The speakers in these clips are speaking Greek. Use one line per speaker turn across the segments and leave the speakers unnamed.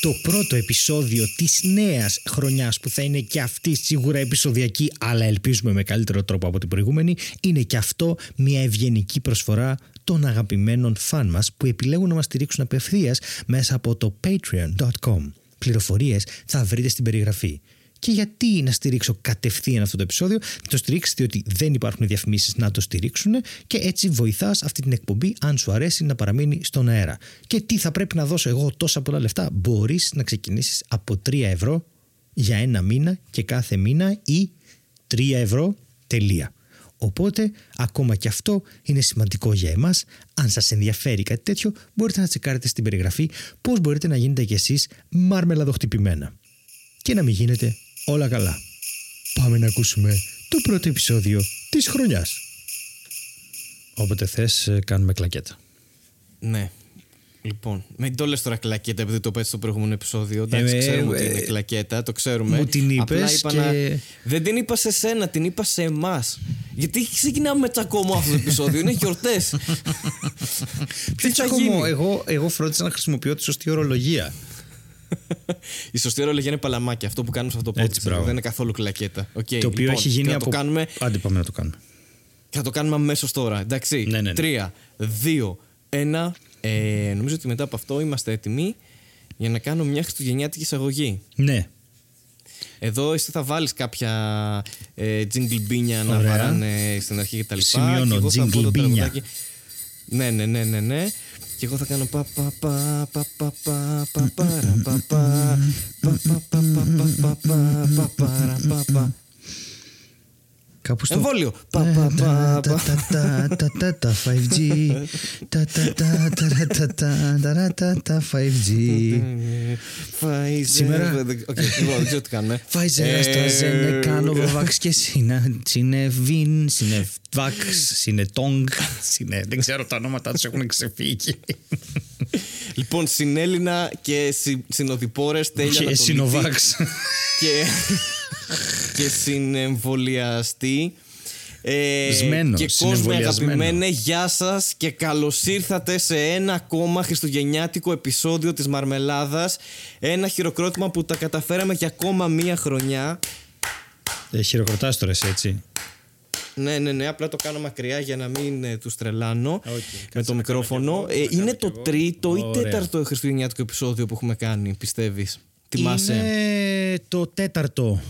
το πρώτο επεισόδιο της νέας χρονιάς που θα είναι και αυτή σίγουρα επεισοδιακή αλλά ελπίζουμε με καλύτερο τρόπο από την προηγούμενη είναι και αυτό μια ευγενική προσφορά των αγαπημένων φαν μας που επιλέγουν να μας στηρίξουν απευθείας μέσα από το patreon.com. Πληροφορίες θα βρείτε στην περιγραφή. Και γιατί να στηρίξω κατευθείαν αυτό το επεισόδιο, να το στηρίξεις διότι δεν υπάρχουν διαφημίσεις να το στηρίξουν και έτσι βοηθάς αυτή την εκπομπή, αν σου αρέσει, να παραμείνει στον αέρα. Και τι θα πρέπει να δώσω εγώ τόσα πολλά λεφτά, μπορείς να ξεκινήσεις από 3 ευρώ για ένα μήνα και κάθε μήνα ή 3 ευρώ τελεία. Οπότε, ακόμα και αυτό είναι σημαντικό για εμάς. Αν σας ενδιαφέρει κάτι τέτοιο, μπορείτε να τσεκάρετε στην περιγραφή πώς μπορείτε να γίνετε κι εσείς μάρμελαδοχτυπημένα. Και να μην γίνετε όλα καλά. Πάμε να ακούσουμε το πρώτο επεισόδιο της χρονιάς. Όποτε θες ε, κάνουμε κλακέτα.
Ναι. Λοιπόν, μην το λες τώρα κλακέτα επειδή το πες στο προηγούμενο επεισόδιο. Εντάξει,
Ε,
ξέρουμε
ε,
ότι είναι κλακέτα, το ξέρουμε.
μου την
Απλά
είπες
είπα
και-
να- Δεν την είπα σε σένα, την είπα σε εμάς. Γιατί ξεκινάμε με τσακωμό αυτό το επεισόδιο. είναι γιορτές.
Ποιο τσακωμό, εγώ, εγώ φρόντισα να χρησιμοποιώ τη σωστή ορολογία.
Η σωστή ορολογία είναι παλαμάκι. Αυτό που κάνουμε σε αυτό το
Έτσι,
podcast.
μπράβο.
Δεν είναι καθόλου κλακέτα. Οκ,
το οποίο
λοιπόν,
έχει γίνει
και να
από...
Το κάνουμε,
Άντε πάμε να το κάνουμε.
θα το κάνουμε αμέσως τώρα. Εντάξει.
Ναι, ναι, ναι.
Τρία, δύο, ένα. Ε, νομίζω ότι μετά από αυτό είμαστε έτοιμοι για να κάνουμε μια χριστουγεννιάτικη εισαγωγή.
Ναι.
Εδώ εσύ θα βάλεις κάποια ε, jingle μπίνια να
Ωραία.
βαράνε στην αρχή και τα λοιπά.
Σημειώνω,
και εγώ θα
jingle
πω το
μπίνια.
τραγουδάκι. Ναι, ναι, ναι, ναι, ναι. Και εγώ θα κάνω πα πα πα πα πα πα πα παρα, πα πα πα πα πα πα πα πα πα παρα, πα πα.
Κάπου στο...
Εμβόλιο. Πα, πα, πα, πα.
Τα, τα, τα, τα, 5G. Τα, τα, τα, τα, τα, τα, τα, τα, 5G. Σήμερα...
Οκ, δεν ξέρω τι κάνουμε.
Pfizer, AstraZeneca, Συνε και Συνε Sinovac, Συνε. Δεν ξέρω τα ονόματα τους έχουν ξεφύγει.
Λοιπόν, συνέλληνα και συνοδοιπόρες Τέλεια
Και Συνοβάξ
και συνεμβολιαστή. Ε,
Σμένο,
και κόσμο
συνεμβολιασμένο.
αγαπημένε, γεια σας και καλώς ήρθατε σε ένα ακόμα χριστουγεννιάτικο επεισόδιο της Μαρμελάδας. Ένα χειροκρότημα που τα καταφέραμε για ακόμα μία χρονιά.
Ε, χειροκροτάς τώρα εσύ, έτσι.
Ναι, ναι, ναι, απλά το κάνω μακριά για να μην ε, τους τρελάνω με
κάτσε
το
να κάνω
μικρόφωνο.
κι εγώ,
Ε,
να κάνω
είναι
κι
το
εγώ.
τρίτο ή
Ωραία.
τέταρτο χριστουγεννιάτικο επεισόδιο που έχουμε κάνει, πιστεύεις; Θυμάσαι.
Είναι το τέταρτο.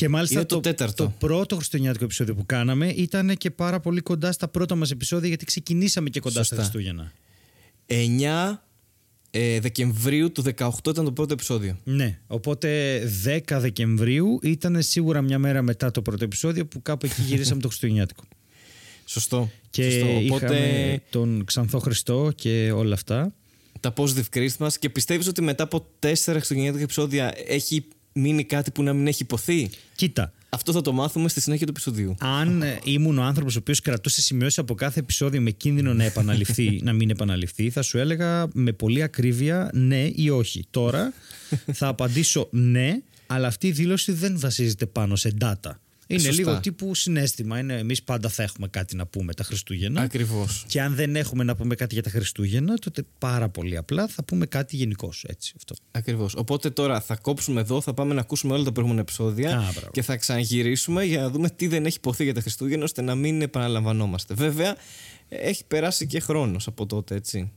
Και μάλιστα
Είναι το τέταρτο.
το πρώτο χριστουγεννιάτικο επεισόδιο που κάναμε ήταν και πάρα πολύ κοντά στα πρώτα μας επεισόδια γιατί ξεκινήσαμε και κοντά στα
Σωστά.
Χριστούγεννα.
9 ε, Δεκεμβρίου του 18 ήταν το πρώτο επεισόδιο.
Ναι, οπότε 10 Δεκεμβρίου ήταν σίγουρα μια μέρα μετά το πρώτο επεισόδιο που κάπου εκεί γυρίσαμε το Χριστουγεννιάτικο.
Σωστό.
Και
Σωστό. Οπότε
είχαμε τον Ξανθό Χριστό και όλα αυτά.
τα positive Christmas και πιστεύεις ότι μετά από τέσσερα χριστουγεννιάτικα επεισόδια έχει μείνει κάτι που να μην έχει υποθεί.
Κοίτα,
Αυτό θα το μάθουμε στη συνέχεια του επεισοδίου.
αν ε, ήμουν ο άνθρωπος ο οποίος κρατούσε σημειώσεις από κάθε επεισόδιο με κίνδυνο να επαναληφθεί, να μην επαναληφθεί, θα σου έλεγα με πολύ ακρίβεια ναι ή όχι. Τώρα θα απαντήσω ναι, αλλά αυτή η δήλωση δεν βασίζεται πάνω σε data. Είναι
Σωστά.
λίγο τύπου συνέστημα. Είναι εμείς πάντα θα έχουμε κάτι να πούμε τα Χριστούγεννα.
Ακριβώς.
Και αν δεν έχουμε να πούμε κάτι για τα Χριστούγεννα, τότε πάρα πολύ απλά θα πούμε κάτι γενικώ. Έτσι. Αυτό.
Ακριβώς. Οπότε τώρα θα κόψουμε εδώ, θα πάμε να ακούσουμε όλα τα προηγούμενα επεισόδια
Α, μπράβο.
και θα ξαναγυρίσουμε για να δούμε τι δεν έχει υποθεί για τα Χριστούγεννα ώστε να μην επαναλαμβανόμαστε. Βέβαια, έχει περάσει και χρόνος από τότε, έτσι.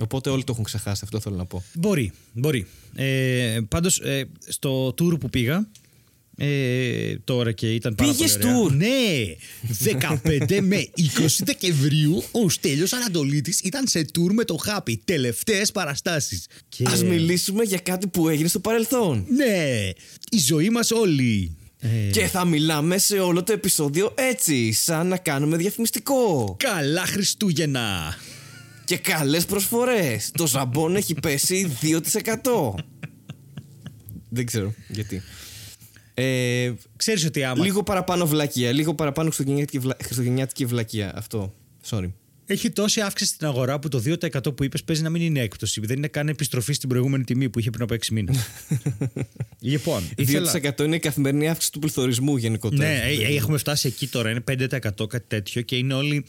Οπότε όλοι το έχουν ξεχάσει, αυτό θέλω να πω.
Μπορεί, μπορεί. Ε, πάντως, ε, στο tour που πήγα, ε, τώρα και ήταν πάρα
Πήγες
πολύ ωραία.
tour?
Ναι! 15 με 20 Δεκεμβρίου ο Στέλιος Ανατολίτης ήταν σε tour με το Happy. Τελευταίες παραστάσεις. Και...
Ας μιλήσουμε για κάτι που έγινε στο παρελθόν.
Ναι! Η ζωή μας όλοι. Ε,
Και θα μιλάμε σε όλο το επεισόδιο έτσι, σαν να κάνουμε διαφημιστικό.
Καλά Χριστούγεννα!
Και καλές προσφορές. Το ζαμπόν έχει πέσει 2%. Δεν ξέρω γιατί. Ε,
Ξέρεις ότι άμα
λίγο παραπάνω βλακεία, λίγο παραπάνω χριστουγεννιάτικη, βλα... χριστουγεννιάτικη βλακεία. Αυτό. Sorry.
έχει τόση αύξηση στην αγορά που το 2% που είπες παίζει να μην είναι έκπτωση. Δεν είναι καν επιστροφή στην προηγούμενη τιμή που είχε πριν από 6 μήνες. λοιπόν, ήθελα...
2% είναι η καθημερινή αύξηση του πληθωρισμού γενικότερα.
Ναι, ε, ε, έχουμε φτάσει εκεί τώρα. Είναι 5% κάτι τέτοιο και είναι όλοι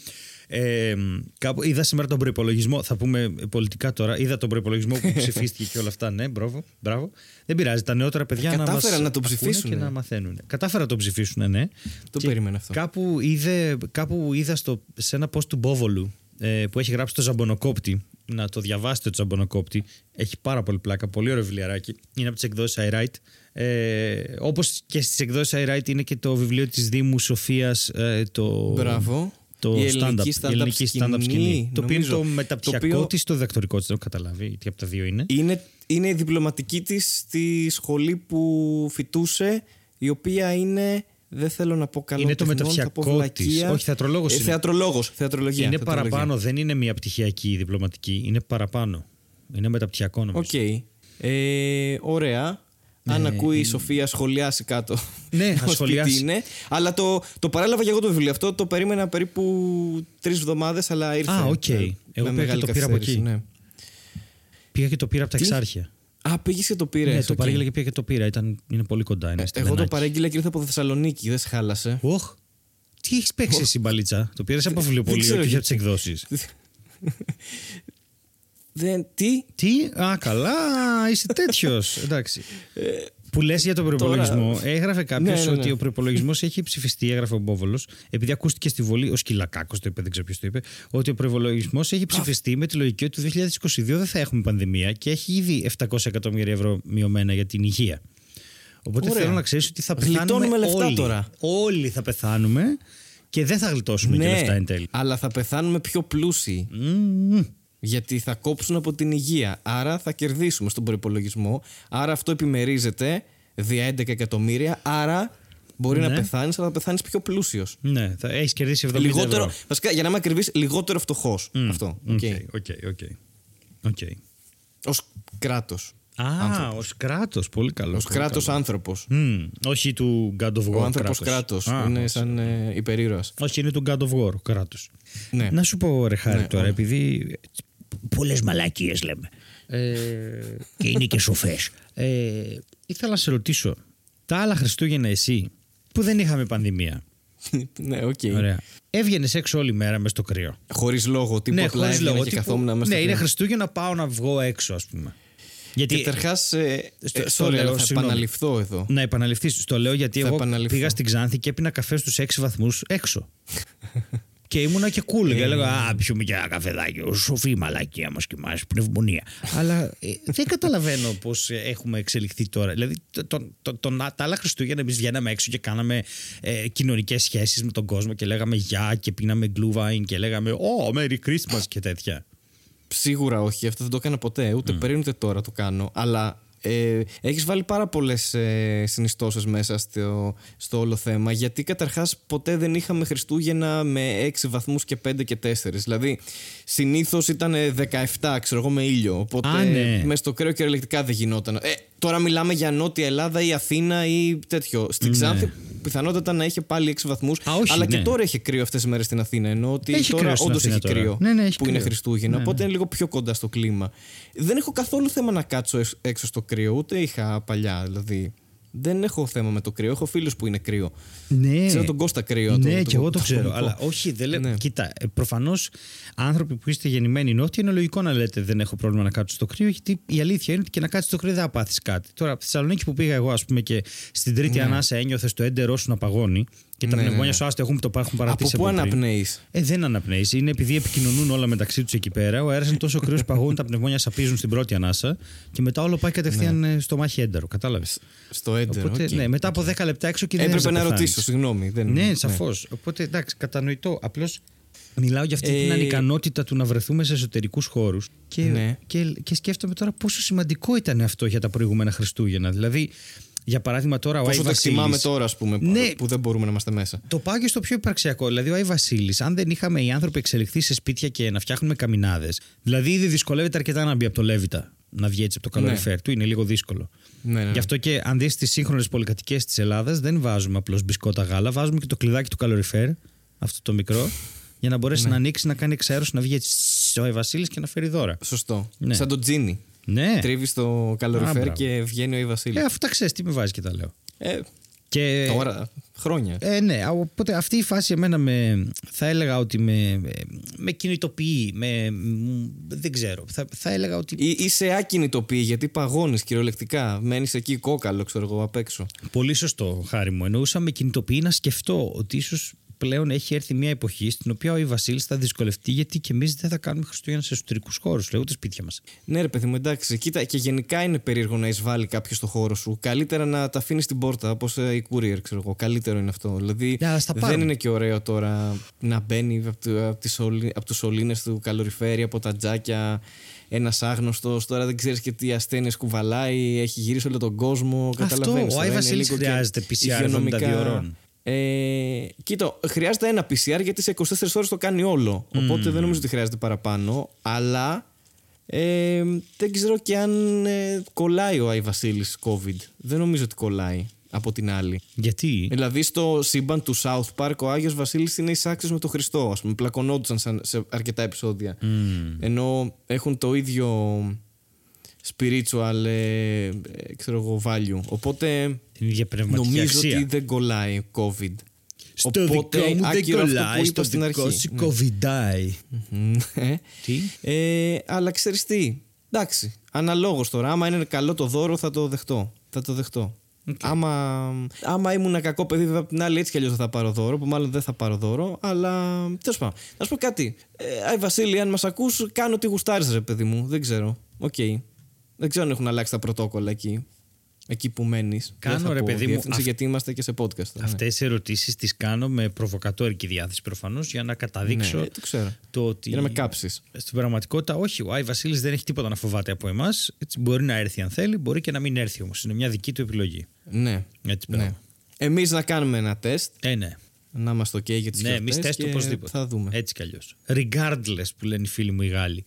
Ε, κάπου, είδα σήμερα τον προπολογισμό. Θα πούμε πολιτικά τώρα. Είδα τον προπολογισμό που ψηφίστηκε και όλα αυτά. Ναι, μπράβο. μπράβο. Δεν πειράζει. Τα νεότερα παιδιά να
Κατάφεραν
μας
να το
ακούνε
ψηφίσουν,
Και
ε.
να μαθαίνουν. Κατάφερα να το ψηφίσουν, ναι.
Το
Και
περίμενα αυτό.
Κάπου, είδε, κάπου είδα στο, σε ένα post του Μπόβολου ε, που έχει γράψει το Ζαμπονοκόπτη. Να το διαβάσετε το Ζαμπονοκόπτη. Έχει πάρα πολύ πλάκα. Πολύ ωραίο βιβλιαράκι. Είναι από τις εκδόσεις I Write. Ε, Όπως και στις εκδόσεις I Write είναι και το βιβλίο της Δήμου Σοφίας. Ε, το,
Μπράβο.
Το
Η
stand-up,
ελληνική
η
stand-up
ελληνική stand-up σκηνή.
σκηνή,
Το οποίο είναι
νομίζω.
το μεταπτυχιακό
Το οποίο-
της, το διδακτορικό της. Δεν έχω καταλάβει τι από τα δύο είναι.
Είναι, είναι η διπλωματική της στη σχολή που φοιτούσε, η οποία είναι. Δεν θέλω να πω καλό
Είναι το
τεχνών, θα πω
μεταπτυχιακό της.
βλακεία.
Όχι, θεατρολόγος
Ε,
είναι.
θεατρολόγος, θεατρολογία.
είναι
θεατρολογία.
παραπάνω, δεν είναι μια πτυχιακή διπλωματική. Είναι παραπάνω. Είναι μεταπτυχιακό νομίζω.
Οκ. Ε, ωραία. Αν ακούει η Σοφία, σχολιάσει κάτω.
Ναι, θα
ως
σχολιάσει.
τι είναι. Αλλά το, το παρέλαβα και εγώ το βιβλίο αυτό. Το περίμενα περίπου τρεις εβδομάδες, αλλά ήρθε.
Α, οκ.
με-
Εγώ
με
πήγα και
μεγάλη
το πήρα από
καθυστέρηση,
εκεί.
ναι.
Πήγα και το πήρα από τα
Τι;
Εξάρχεια.
Α, πήγες και το πήρες.
Ναι, το παρήγγειλα και πήγα και το πήρα. Ήταν, είναι πολύ κοντά. Είναι στη
Εγώ το
Βενάκη.
παρήγγειλα και ήρθε από Θεσσαλονίκη. Δεν σε χάλασε.
Οχ. Τι έχεις παίξει εσύ μπαλίτσα; Το πήρες από βιβλιοπωλείο
ξέρω
και για
γιατί.
τις εκδόσεις.
Δεν, τι;
Τι, α, καλά, είσαι τέτοιος. Εντάξει.
Ε,
Που λες για τον προπολογισμό, έγραφε κάποιος
Ναι, ναι, ναι.
ότι ο προπολογισμός έχει ψηφιστεί, έγραφε ο Μπόβολος, επειδή ακούστηκε στη Βολή, ο Σκυλακάκος το είπε, δεν ξέρω ποιος το είπε, ότι ο προπολογισμός έχει ψηφιστεί με τη λογική ότι το 2022 δεν θα έχουμε πανδημία και έχει ήδη 700 εκατομμύρια ευρώ μειωμένα για την υγεία. Οπότε
Ωραία.
θέλω να ξέρεις ότι θα πεθάνουμε
Γλιτώνουμε λεφτά
όλοι.
τώρα.
Όλοι θα πεθάνουμε και δεν θα γλιτώσουμε και λεφτά εν τέλει.
Ναι, αλλά θα πεθάνουμε πιο πλούσιοι.
Μμμ.
Γιατί θα κόψουν από την υγεία. Άρα θα κερδίσουμε στον προϋπολογισμό. Άρα αυτό επιμερίζεται δια 11 εκατομμύρια. Άρα μπορεί
Ναι.
να πεθάνεις, αλλά θα πεθάνεις πιο πλούσιος.
Ναι, θα έχεις κερδίσει 70
Λιγότερο,
ευρώ.
βασικά, για να είμαι ακριβή, λιγότερο φτωχός. Αυτό.
Οκ,
οκ.
οκ, οκ. Οκ.
Ως κράτος.
Α, ως κράτος. Πολύ καλό.
Ως
πολύ
κράτος
καλό.
άνθρωπος.
Μμ, όχι του God of War.
Ο άνθρωπος
κράτος.
Κράτος.
Α,
Είναι
όχι.
σαν ε, υπερήρωας.
Όχι, είναι του God of War, Κράτος.
Ναι.
Να σου πω, ρε Χάρη,
Ναι,
τώρα,
όχι.
επειδή. Πολλές μαλακίες λέμε. Ε, και είναι και σοφές. Ε, ήθελα να σε ρωτήσω, τα άλλα Χριστούγεννα εσύ που δεν είχαμε πανδημία.
ναι, οκ.
Ωραία. Έβγαινες έξω όλη μέρα μες στο κρύο.
Χωρίς λόγο. Τίποτα
ναι,
απλά
χωρίς
έβγαινα
λόγο.
και
τύπου,
καθόμουν μέσα
Ναι,
στο
είναι
κρύο.
Χριστούγεννα, πάω να βγω έξω, ας πούμε. Γιατί.
Καταρχάς, ε,
Στο-
ε,
στο
sorry,
λέω,
αλλά θα
συγγνώμη.
επαναληφθώ εδώ.
Να επαναληφθείς. Το λέω γιατί
Θα
εγώ
επαναληφθώ.
πήγα στην Ξάνθη και έπινα καφέ στους 6 βαθμούς έξω. και ήμουνα και cool. και έλεγα Α, πιούμε και ένα καφεδάκι. Ο σοφή μαλακία μας και εμά, πνευμονία. Αλλά ε, δεν καταλαβαίνω πώς έχουμε εξελιχθεί τώρα. Δηλαδή, το, το, το, το- τα άλλα Χριστούγεννα εμείς βγαίναμε έξω και κάναμε ε, κοινωνικές σχέσεις με τον κόσμο και λέγαμε Γεια και πίναμε Glühwein και λέγαμε Ω, Merry Christmas και τέτοια.
Σίγουρα όχι, αυτό δεν το έκανα ποτέ, ούτε πριν ούτε τώρα το κάνω. Αλλά ε, έχεις βάλει πάρα πολλές ε, συνιστώσεις μέσα στο, στο όλο θέμα γιατί καταρχάς ποτέ δεν είχαμε Χριστούγεννα με 6 βαθμούς και 5 και 4 δηλαδή συνήθως ήταν 17 ξέρω εγώ με ήλιο. Οπότε
Α, ναι.
μέσα στο κρέο κυριολεκτικά δεν γινόταν. Ε, τώρα μιλάμε για Νότια Ελλάδα ή Αθήνα ή τέτοιο. Στην Ξάνθη πιθανότατα να είχε πάλι 6 βαθμούς
Ναι. Α, όχι,
αλλά
ναι.
και τώρα έχει κρύο αυτές τις μέρες στην Αθήνα ενώ ότι
Έχει
τώρα
κρύος στην
όντως
Αθήνα
έχει
τώρα.
κρύο
Ναι, ναι, έχει
που είναι
κρύο.
Χριστούγεννα
Ναι,
οπότε είναι λίγο πιο κοντά στο κλίμα. Δεν έχω καθόλου θέμα να κάτσω εξ- έξω στο κρύο, ούτε είχα παλιά. Δηλαδή, δεν έχω θέμα με το κρύο. Έχω φίλους που είναι κρύο.
Ναι.
Ξέρω τον Κώστα κρύο.
Ναι,
τον-
και εγώ το
τον
ξέρω.
κωμικό.
Αλλά όχι, δεν λέω.
Ναι.
Κοίτα, προφανώς άνθρωποι που είστε γεννημένοι νότια είναι λογικό να λέτε δεν έχω πρόβλημα να κάτσω στο κρύο, γιατί η αλήθεια είναι ότι και να κάτσεις στο κρύο δεν θα πάθεις κάτι. Τώρα, στη Θεσσαλονίκη που πήγα εγώ, ας πούμε, και στην τρίτη ανάσα ένιωθες το έντερό σου να παγώνει και τα
Ναι, ναι,
πνευμόνια
ναι.
σου άστα έχουν, το έχουν
Από
παρατήσει
πού
πριν.
αναπνέεις;
Ε, δεν αναπνέεις. Είναι επειδή επικοινωνούν όλα μεταξύ τους εκεί πέρα. Ο αέρας είναι τόσο κρύος που παγώνουν, τα πνευμόνια σαπίζουν στην πρώτη ανάσα και μετά όλο πάει κατευθείαν ε, στο στομάχι έντερο. Κατάλαβες.
Στο έντερο.
Οπότε,
οκ.
ναι, μετά από 10 λεπτά έξω και δεν
Έπρεπε να ρωτήσω, συγγνώμη. Δεν...
ναι, σαφώς. Οπότε εντάξει, κατανοητό. Απλώς μιλάω για αυτή την
Ε,
ανικανότητα του να βρεθούμε σε εσωτερικούς χώρους. Και,
Ναι.
και, και σκέφτομαι τώρα πόσο σημαντικό ήταν αυτό για τα προηγούμενα Χριστούγεννα. Δηλαδή, για παράδειγμα, τώρα ο Άι
Πόσο το
Βασίλης-
εκτιμάμε τώρα, ας πούμε,
Ναι.
που δεν μπορούμε να είμαστε μέσα;
Το πάω και στο πιο υπαρξιακό. Δηλαδή, ο Άι Βασίλης, αν δεν είχαμε οι άνθρωποι εξελιχθεί σε σπίτια και να φτιάχνουμε καμινάδες. Δηλαδή, ήδη δυσκολεύεται αρκετά να μπει από το Λέβητα, να βγει έτσι από το καλοριφέρ του. Είναι λίγο δύσκολο.
Ναι, ναι.
Γι' αυτό και αν δεις τις σύγχρονες πολυκατοικίες της Ελλάδας, δεν βάζουμε απλώς μπισκότα γάλα, βάζουμε και το κλειδάκι του καλοριφέρ, αυτό το μικρό, για να μπορέσει να ανοίξει, να κάνει εξαέρωση, να βγει έτσι σσ, ο Άι Βασίλης και να φέρει δώρα.
Σωστό.
Ναι.
Σαν το τζίνι.
Ναι.
Τρίβει το
Α,
καλοριφέρ
μπράβο.
και βγαίνει ο Ιβασίλη.
Ε, αυτά ξέρεις, τι με βάζει και τα λέω.
Ε,
Και...
Τώρα, χρόνια.
Ε, ναι, οπότε αυτή η φάση εμένα με, θα έλεγα ότι με, με κινητοποιεί, με, δεν ξέρω, θα, θα έλεγα ότι...
Ή, είσαι άκινητοποιεί γιατί παγώνεις κυριολεκτικά, μένεις εκεί κόκαλο ξέρω εγώ απ' έξω.
Πολύ σωστό χάρη μου, εννοούσα με κινητοποιεί να σκεφτώ ότι ίσως πλέον έχει έρθει μια εποχή στην οποία ο Ιβασίλη Βασίλης θα δυσκολευτεί γιατί και εμείς δεν θα κάνουμε Χριστούγεννα σε εσωτερικούς χώρους, λέω, ούτε σπίτια μας.
Ναι, ρε παιδί μου, εντάξει. Κοίτα, και γενικά είναι περίεργο να εισβάλλει κάποιος στο χώρο σου. Καλύτερα να τα αφήνεις στην πόρτα, όπως ε, η courier, ξέρω εγώ. Καλύτερο είναι αυτό. Δηλαδή, δεν είναι και ωραίο τώρα να μπαίνει από τους σωλήνες του καλοριφέρει, από τα τζάκια ένας άγνωστος, τώρα δεν ξέρεις και τι ασθένειες κουβαλάει, έχει γυρίσει όλο τον κόσμο.
Αυτό, ο Άι Βασίλης χρειάζεται PCR 72 ώρων.
Ε, κοίτα, χρειάζεται ένα PCR γιατί σε 24 ώρες το κάνει όλο. Οπότε δεν νομίζω ότι χρειάζεται παραπάνω. Αλλά ε, δεν ξέρω και αν ε, κολλάει ο Άι Βασίλης COVID. Δεν νομίζω ότι κολλάει από την άλλη.
Γιατί;
Δηλαδή στο σύμπαν του South Park ο Άγιος Βασίλης είναι εισάξιος με τον Χριστό. Ας πούμε, πλακωνόντουσαν σε αρκετά επεισόδια. Ενώ έχουν το ίδιο spiritual ε, ε, ξέρω εγώ, value. Οπότε
την ίδια
νομίζω
αξία.
ότι δεν κολλάει COVID.
Στο Οπότε, δικό μου δεν κολλάει, στο δικό σου ναι. COVID άει.
Ναι.
Τι;
Ε, αλλά ξέρεις τι, εντάξει, αναλόγως τώρα, άμα είναι καλό το δώρο θα το δεχτώ. Θα το δεχτώ. Okay. Άμα, άμα ήμουν ένα κακό παιδί, βέβαια από την άλλη έτσι κι αλλιώς θα πάρω δώρο, που μάλλον δεν θα πάρω δώρο, αλλά τέλος πάντων. Να σου πω κάτι. Ε, Άι Βασίλη, αν μας ακούς, κάνε ό,τι γουστάρεις, ρε παιδί μου. Δεν ξέρω. Οκ. Okay. Δεν ξέρω αν έχουν αλλάξει τα πρωτόκολλα εκεί. Εκεί που μένεις.
Κάνω ρε παιδί μου.
Γιατί είμαστε και σε podcast.
Αυτές ναι. οι ερωτήσεις τις κάνω με προβοκατόρικη διάθεση προφανώς για να καταδείξω
ναι, το, ξέρω.
το ότι.
Για να με κάψεις.
Στην πραγματικότητα, όχι. Ο Άι Βασίλης δεν έχει τίποτα να φοβάται από εμάς. Μπορεί να έρθει αν θέλει, μπορεί και να μην έρθει όμως. Είναι μια δική του επιλογή.
Ναι.
Έτσι ναι.
Εμείς να κάνουμε ένα τεστ.
Ε, ναι.
Να είμαστε OK για τις
Ναι, εμείς τεστ οπωσδήποτε.
Θα δούμε.
Έτσι κι αλλιώς. Regardless που λένε οι φίλοι μου οι Γάλλοι.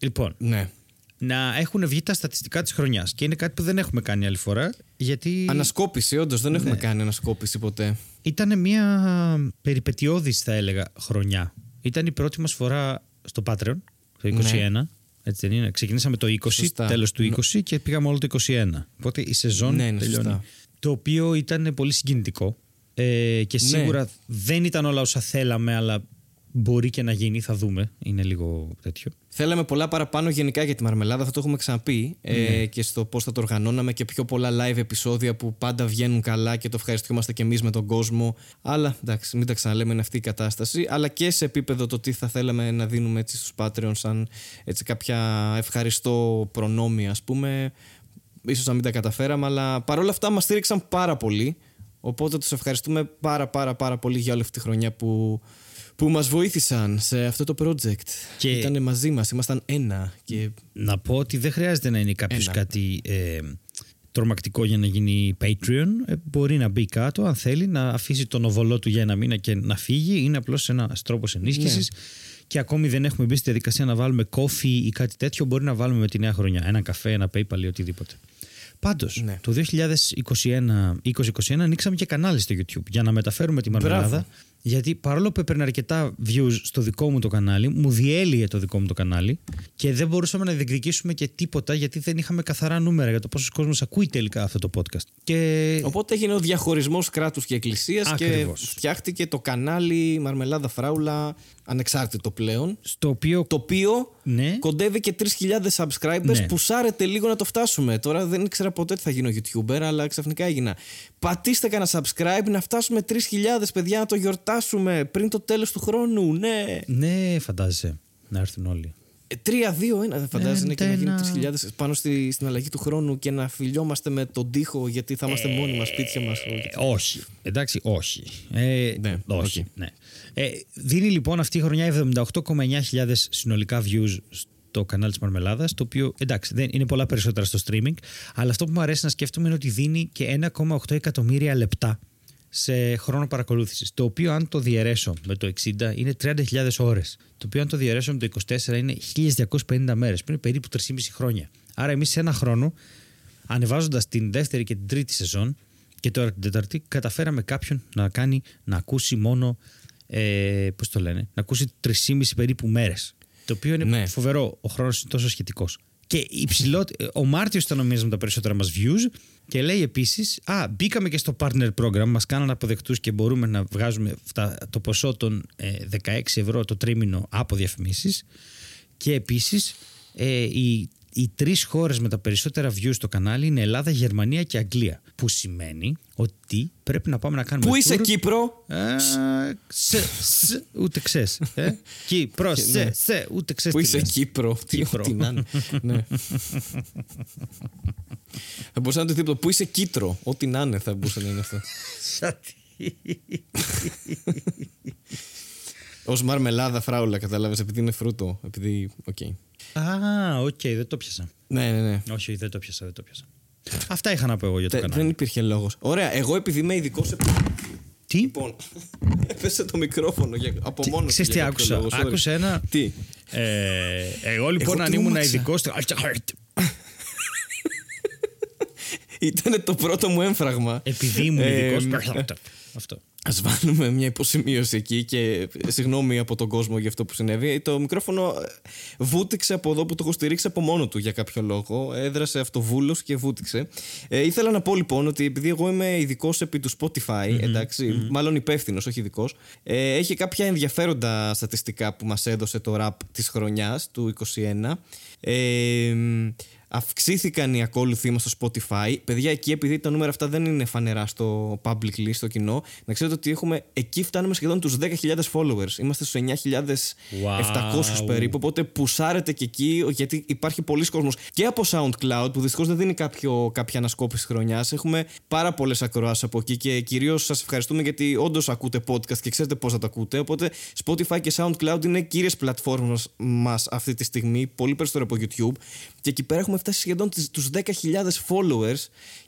Λοιπόν,
ναι
να έχουν βγει τα στατιστικά της χρονιάς. Και είναι κάτι που δεν έχουμε κάνει άλλη φορά. Γιατί...
Ανασκόπηση, όντως δεν έχουμε ναι. κάνει ανασκόπηση ποτέ.
Ήταν μια περιπετειώδης, θα έλεγα, χρονιά. Ήταν η πρώτη μας φορά στο Patreon, το 21. Ναι. Έτσι δεν είναι; Ξεκινήσαμε το 20, τέλος του 20 και πήγαμε όλο το 21. Οπότε η σεζόν
ναι, ναι, τελειώνει. Σωστά.
Το οποίο ήταν πολύ συγκινητικό. Ε, και ναι. σίγουρα δεν ήταν όλα όσα θέλαμε, αλλά Μπορεί και να γίνει, θα δούμε. Είναι λίγο τέτοιο.
Θέλαμε πολλά παραπάνω γενικά για τη μαρμελάδα, θα το έχουμε ξαναπεί. Ε, ναι. και στο πώς θα το οργανώναμε και πιο πολλά live επεισόδια που πάντα βγαίνουν καλά και το ευχαριστούμαστε και εμείς με τον κόσμο. Αλλά εντάξει, μην τα ξαναλέμε, είναι αυτή η κατάσταση. Αλλά και σε επίπεδο το τι θα θέλαμε να δίνουμε έτσι στους Patreon, σαν έτσι κάποια ευχαριστώ προνόμια, ας πούμε. σω να μην τα καταφέραμε, αλλά παρόλα αυτά μας στήριξαν πάρα πολύ. Οπότε τους ευχαριστούμε πάρα πάρα πάρα πολύ για όλη αυτή τη χρονιά που που μας βοήθησαν σε αυτό το project. Και ήταν μαζί μας, ήμασταν ένα. Και...
Να πω ότι δεν χρειάζεται να είναι κάποιος κάτι ε, τρομακτικό για να γίνει Patreon. Ε, μπορεί να μπει κάτω αν θέλει να αφήσει τον οβολό του για ένα μήνα και να φύγει. Είναι απλώς ένας τρόπος ενίσχυσης. Ναι. Και ακόμη δεν έχουμε μπει στη διαδικασία να βάλουμε κόφι ή κάτι τέτοιο. Μπορεί να βάλουμε με τη νέα χρονιά ένα καφέ, ένα PayPal ή οτιδήποτε. Πάντως, ναι. το 2021-2021 ανοίξαμε και κανάλι στο YouTube για να μεταφέρουμε τη μαρμελάδα γιατί παρόλο που έπαιρνε αρκετά views στο δικό μου το κανάλι, μου διέλυε το δικό μου το κανάλι και δεν μπορούσαμε να διεκδικήσουμε και τίποτα γιατί δεν είχαμε καθαρά νούμερα για το πόσος κόσμος ακούει τελικά αυτό το podcast. Και...
Οπότε έγινε ο διαχωρισμός κράτους και εκκλησίας και φτιάχτηκε το κανάλι Μαρμελάδα Φράουλα ανεξάρτητο πλέον.
Στο οποίο,
το οποίο ναι. κοντεύει και 3.000 subscribers ναι. που σάρετε λίγο να το φτάσουμε. Τώρα δεν ήξερα ποτέ τι θα γίνω YouTuber, αλλά ξαφνικά έγινα. Πατήστε κανένα subscribe να φτάσουμε 3.000 παιδιά να το γιορτάσουμε πριν το τέλος του χρόνου. Ναι.
Ναι, φαντάζεσαι να έρθουν όλοι.
3-2-1 δεν φαντάζεσαι και να γίνει 3.000 πάνω στη, στην αλλαγή του χρόνου και να φιλιόμαστε με τον τοίχο γιατί θα είμαστε ε, μόνοι μας σπίτια μας.
όχι. Εντάξει, όχι. Ε,
ναι,
όχι. Ναι. Ε, δίνει λοιπόν αυτή η χρονιά 78,9 συνολικά views στο κανάλι της Μαρμελάδας, το οποίο εντάξει δεν είναι πολλά περισσότερα στο streaming, αλλά αυτό που μου αρέσει να σκέφτομαι είναι ότι δίνει και 1,8 εκατομμύρια λεπτά σε χρόνο παρακολούθησης. Το οποίο, αν το διαιρέσω με το 60, είναι 30.000 ώρες. Το οποίο, αν το διαιρέσω με το 24, είναι 1.250 μέρες, που είναι περίπου 3,5 χρόνια. Άρα, εμείς σε ένα χρόνο, ανεβάζοντας την δεύτερη και την τρίτη σεζόν, και τώρα την τέταρτη, καταφέραμε κάποιον να κάνει να ακούσει μόνο. Ε, Πώς το λένε, να ακούσει 3,5 περίπου μέρες. Το οποίο είναι ναι. φοβερό. Ο χρόνος είναι τόσο σχετικός. Και υψηλό, ο Μάρτιος ήταν ο μήνα με τα περισσότερα μας views. Και λέει επίσης, Α, μπήκαμε και στο partner program, μας κάνανε αποδεκτούς και μπορούμε να βγάζουμε αυτά, το ποσό των ε, 16 ευρώ το τρίμηνο από διαφημίσεις. Και επίσης, ε, οι, οι τρεις χώρες με τα περισσότερα views στο κανάλι είναι Ελλάδα, Γερμανία και Αγγλία. Που σημαίνει ότι πρέπει να πάμε να κάνουμε.
Πού είσαι,
tour.
Κύπρο;
Ε, σε, σε, ούτε ξέρει. Ε; Κύπρο, σε,
Ναι.
σε, ούτε ξέρει.
Πού είσαι, Κύπρο; Τι
Κύπρο.
ό,τι να είναι. ναι. θα μπορούσα να το δίπλο. Πού είσαι, Κίτρο; Ό,τι να είναι θα μπορούσε να είναι αυτό. Ω μαρμελάδα φράουλα, κατάλαβες, επειδή είναι φρούτο. Επειδή. Οκ.
Α, οκ, δεν το πιάσα.
Ναι, ναι, ναι.
Όχι, όχι, δεν το πιάσα, δεν το πιάσα. Αυτά είχα να πω εγώ για το
Τε-
κανάλι.
δεν υπήρχε λόγος. Ωραία, εγώ επειδή είμαι ειδικό σε.
Τι,
Λοιπόν, έπεσε το μικρόφωνο για... από
τι
μόνος του.
ξέρεις τι
για κάποιο
άκουσα;
λόγο, sorry.
Άκουσα ένα...
Τι;
Ε, εγώ λοιπόν
Εγώ
αν
τι
ήμουν
ήμαξα;
ειδικό. στο-
Ήταν το πρώτο μου έμφραγμα.
Επειδή ήμουν
Ε,
ειδικός. Αυτό.
Α βάλουμε μια υποσημείωση εκεί και ε, συγγνώμη από τον κόσμο για αυτό που συνέβη. Το μικρόφωνο ε, βούτυξε από εδώ που το έχω στηρίξει από μόνο του για κάποιο λόγο. Έδρασε αυτοβούλος και βούτυξε. Ε, ήθελα να πω λοιπόν ότι επειδή εγώ είμαι ειδικός επί του Spotify, εντάξει, μάλλον υπεύθυνος, όχι ειδικός, ε, έχει κάποια ενδιαφέροντα στατιστικά που μας έδωσε το rap της χρονιάς του 2021. Ε, αυξήθηκαν οι ακόλουθοί μας στο Spotify. Παιδιά, εκεί επειδή τα νούμερα αυτά δεν είναι φανερά στο publicly, στο κοινό, να ξέρετε ότι έχουμε, εκεί φτάνουμε σχεδόν τους 10.000 followers. Είμαστε στους 9.700
Wow.
περίπου, οπότε πουσάρετε και εκεί, γιατί υπάρχει πολλοί κόσμος και από SoundCloud, που δυστυχώς δεν δίνει κάποιο, κάποια ανασκόπηση χρονιάς. Έχουμε πάρα πολλές ακροάσεις από εκεί και κυρίως σας ευχαριστούμε γιατί όντως ακούτε podcast και ξέρετε πώς θα τα ακούτε. Οπότε Spotify και SoundCloud είναι κύριες πλατφόρμες μας αυτή τη στιγμή, πολύ περισσότερο από YouTube. Και εκεί πέρα έχουμε φτάσει σχεδόν τις- τους 10.000 followers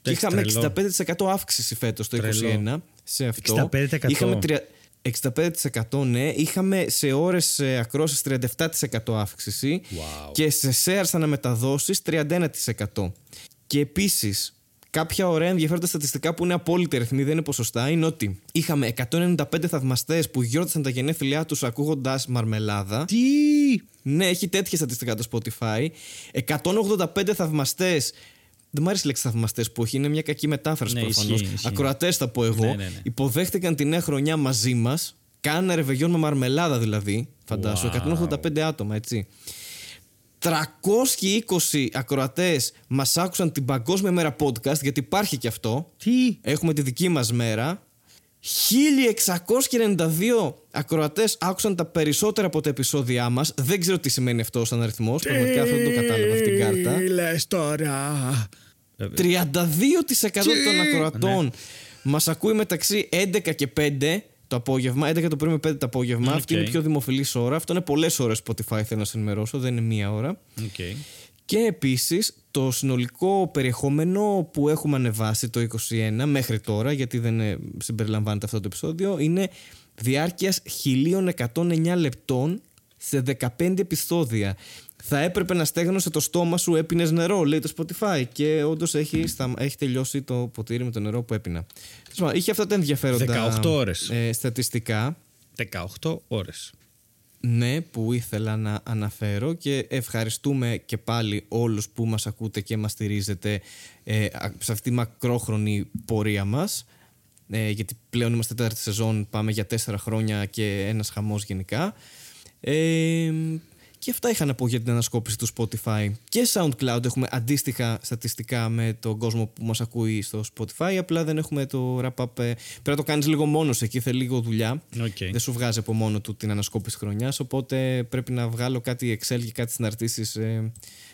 και
Εντάξει,
είχαμε
τρελό.
65% αύξηση φέτος το
Τρελό.
2021 σε αυτό.
65%.
Είχαμε τρια- 65% ναι. Είχαμε σε ώρες ε, ακρόσεις 37% αύξηση
Wow.
και σε shares αναμεταδόσεις 31%. Και επίσης κάποια ωραία ενδιαφέροντα στατιστικά που είναι απόλυτα αριθμοί, δεν είναι ποσοστά, είναι ότι είχαμε 195 θαυμαστές που γιόρτασαν τα γενέθλιά τους ακούγοντας μαρμελάδα.
Τι!
Ναι, έχει τέτοια στατιστικά το Spotify. 185 θαυμαστές. Δεν μου αρέσει η λέξη θαυμαστές που έχει, είναι μια κακή μετάφραση
Ναι,
προφανώς.
ισχύει, ισχύει.
Ακροατές θα πω εγώ.
Ναι, ναι, ναι.
Υποδέχτηκαν τη νέα χρονιά μαζί μας. Κάνανε ρεβεγιόν με μαρμελάδα δηλαδή. Φαντάσου.
Wow.
185 άτομα, έτσι. 320 ακροατές μας άκουσαν την Παγκόσμια Μέρα Podcast, γιατί υπάρχει και αυτό.
Τι!
Έχουμε τη δική μας μέρα. 1692 ακροατές άκουσαν τα περισσότερα από τα επεισόδια μας. Δεν ξέρω τι σημαίνει αυτό σαν αριθμός. Πραγματικά αυτό δεν το κατάλαβα αυτήν την κάρτα.
Τι λες τώρα!
32% των ακροατών μας ακούει μεταξύ 11 και 5 το απόγευμα, 11 το πρωί με 5 το απόγευμα. Αυτή είναι η
Οκ.
πιο δημοφιλής ώρα. Αυτό είναι πολλές ώρες Spotify θέλω να σας ενημερώσω, δεν είναι μία ώρα.
Οκ.
Και επίσης το συνολικό περιεχόμενο που έχουμε ανεβάσει το 21 μέχρι τώρα, γιατί δεν ε, συμπεριλαμβάνεται αυτό το επεισόδιο, είναι διάρκειας 1109 λεπτών σε 15 επεισόδια. Θα έπρεπε να στέγνωσε το στόμα σου έπινες νερό, λέει το Spotify. Και όντως έχει, στα- έχει τελειώσει το ποτήρι με το νερό που έπινα. Τέλος πάντων, Είχε αυτά τα ενδιαφέροντα
18 ώρες.
ε, στατιστικά.
18 ώρες.
Ναι, που ήθελα να αναφέρω και ευχαριστούμε και πάλι όλους που μας ακούτε και μας στηρίζετε ε, α- σε αυτή τη μακρόχρονη πορεία μας ε, γιατί πλέον είμαστε τέταρτη σεζόν, πάμε για τέσσερα χρόνια και ένας χαμός γενικά ε, και αυτά είχα να πω για την ανασκόπηση του Spotify και SoundCloud έχουμε αντίστοιχα στατιστικά με τον κόσμο που μας ακούει στο Spotify απλά δεν έχουμε το wrap-up ε, πρέπει να το κάνεις λίγο μόνος εκεί, θέλει λίγο δουλειά
Οκ.
δεν σου βγάζει από μόνο του την ανασκόπηση χρονιάς. Οπότε πρέπει να βγάλω κάτι Excel και κάτι συναρτήσεις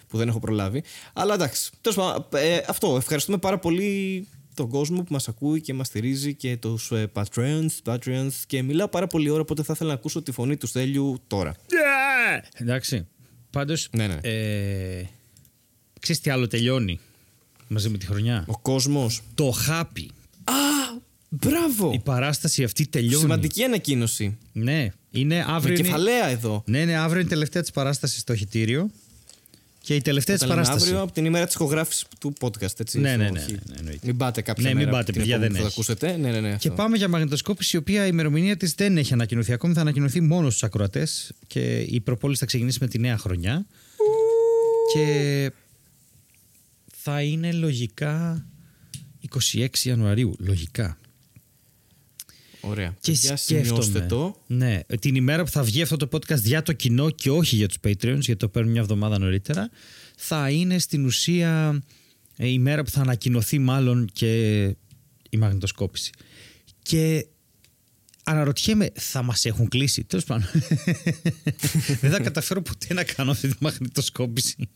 που δεν έχω προλάβει. Αλλά εντάξει. Τέλος πάντων, ε, αυτό. Ευχαριστούμε πάρα πολύ τον κόσμο που μας ακούει και μας στηρίζει και τους ε, Patreons, Patreons. Και μιλάω πάρα πολύ ώρα, οπότε θα ήθελα να ακούσω τη φωνή του Στέλιου τώρα.
Εντάξει. Πάντως,
Ναι, ναι.
ε, ξέρεις τι άλλο τελειώνει μαζί με τη χρονιά;
Ο κόσμος.
Το χάπι.
Α! Μπράβο!
Η παράσταση αυτή τελειώνει.
Σημαντική ανακοίνωση.
Ναι, είναι
Με
αύριο. Είναι...
κεφαλαία εδώ.
Ναι, ναι, αύριο είναι η τελευταία της παράστασης στο χιτήριο. Και η τελευταία της
Τα λέμε
παράσταση.
αύριο από την ημέρα της ηχογράφησης του podcast, έτσι.
Ναι, ναι,
Όχι.
ναι, ναι, ναι, εννοείται.
Μην πάτε κάποια
Ναι, μην
μέρα
πάτε,
την
παιδιά,
επόμενη
δεν
που θα
έχει.
ακούσετε. Ναι, ναι, ναι.
Και
αυτό.
πάμε για μαγνητοσκόπηση, η οποία η ημερομηνία της δεν έχει ανακοινωθεί ακόμη. Θα ανακοινωθεί μόνος στους ακροατές και η προπόληση θα ξεκινήσει με τη νέα χρονιά. Και θα είναι λογικά 26 Ιανουαρίου. Λογικά.
Ωραία.
Και
Για σημειώστε
σκέφτομαι.
το.
Ναι, την ημέρα που θα βγει αυτό το podcast για το κοινό και όχι για τους Patreons, γιατί το παίρνουν μια εβδομάδα νωρίτερα, θα είναι στην ουσία ε, η μέρα που θα ανακοινωθεί μάλλον και η μαγνητοσκόπηση. Και αναρωτιέμαι, θα μας έχουν κλείσει; Τέλος πάντων. Δεν θα καταφέρω ποτέ να κάνω αυτή τη μαγνητοσκόπηση.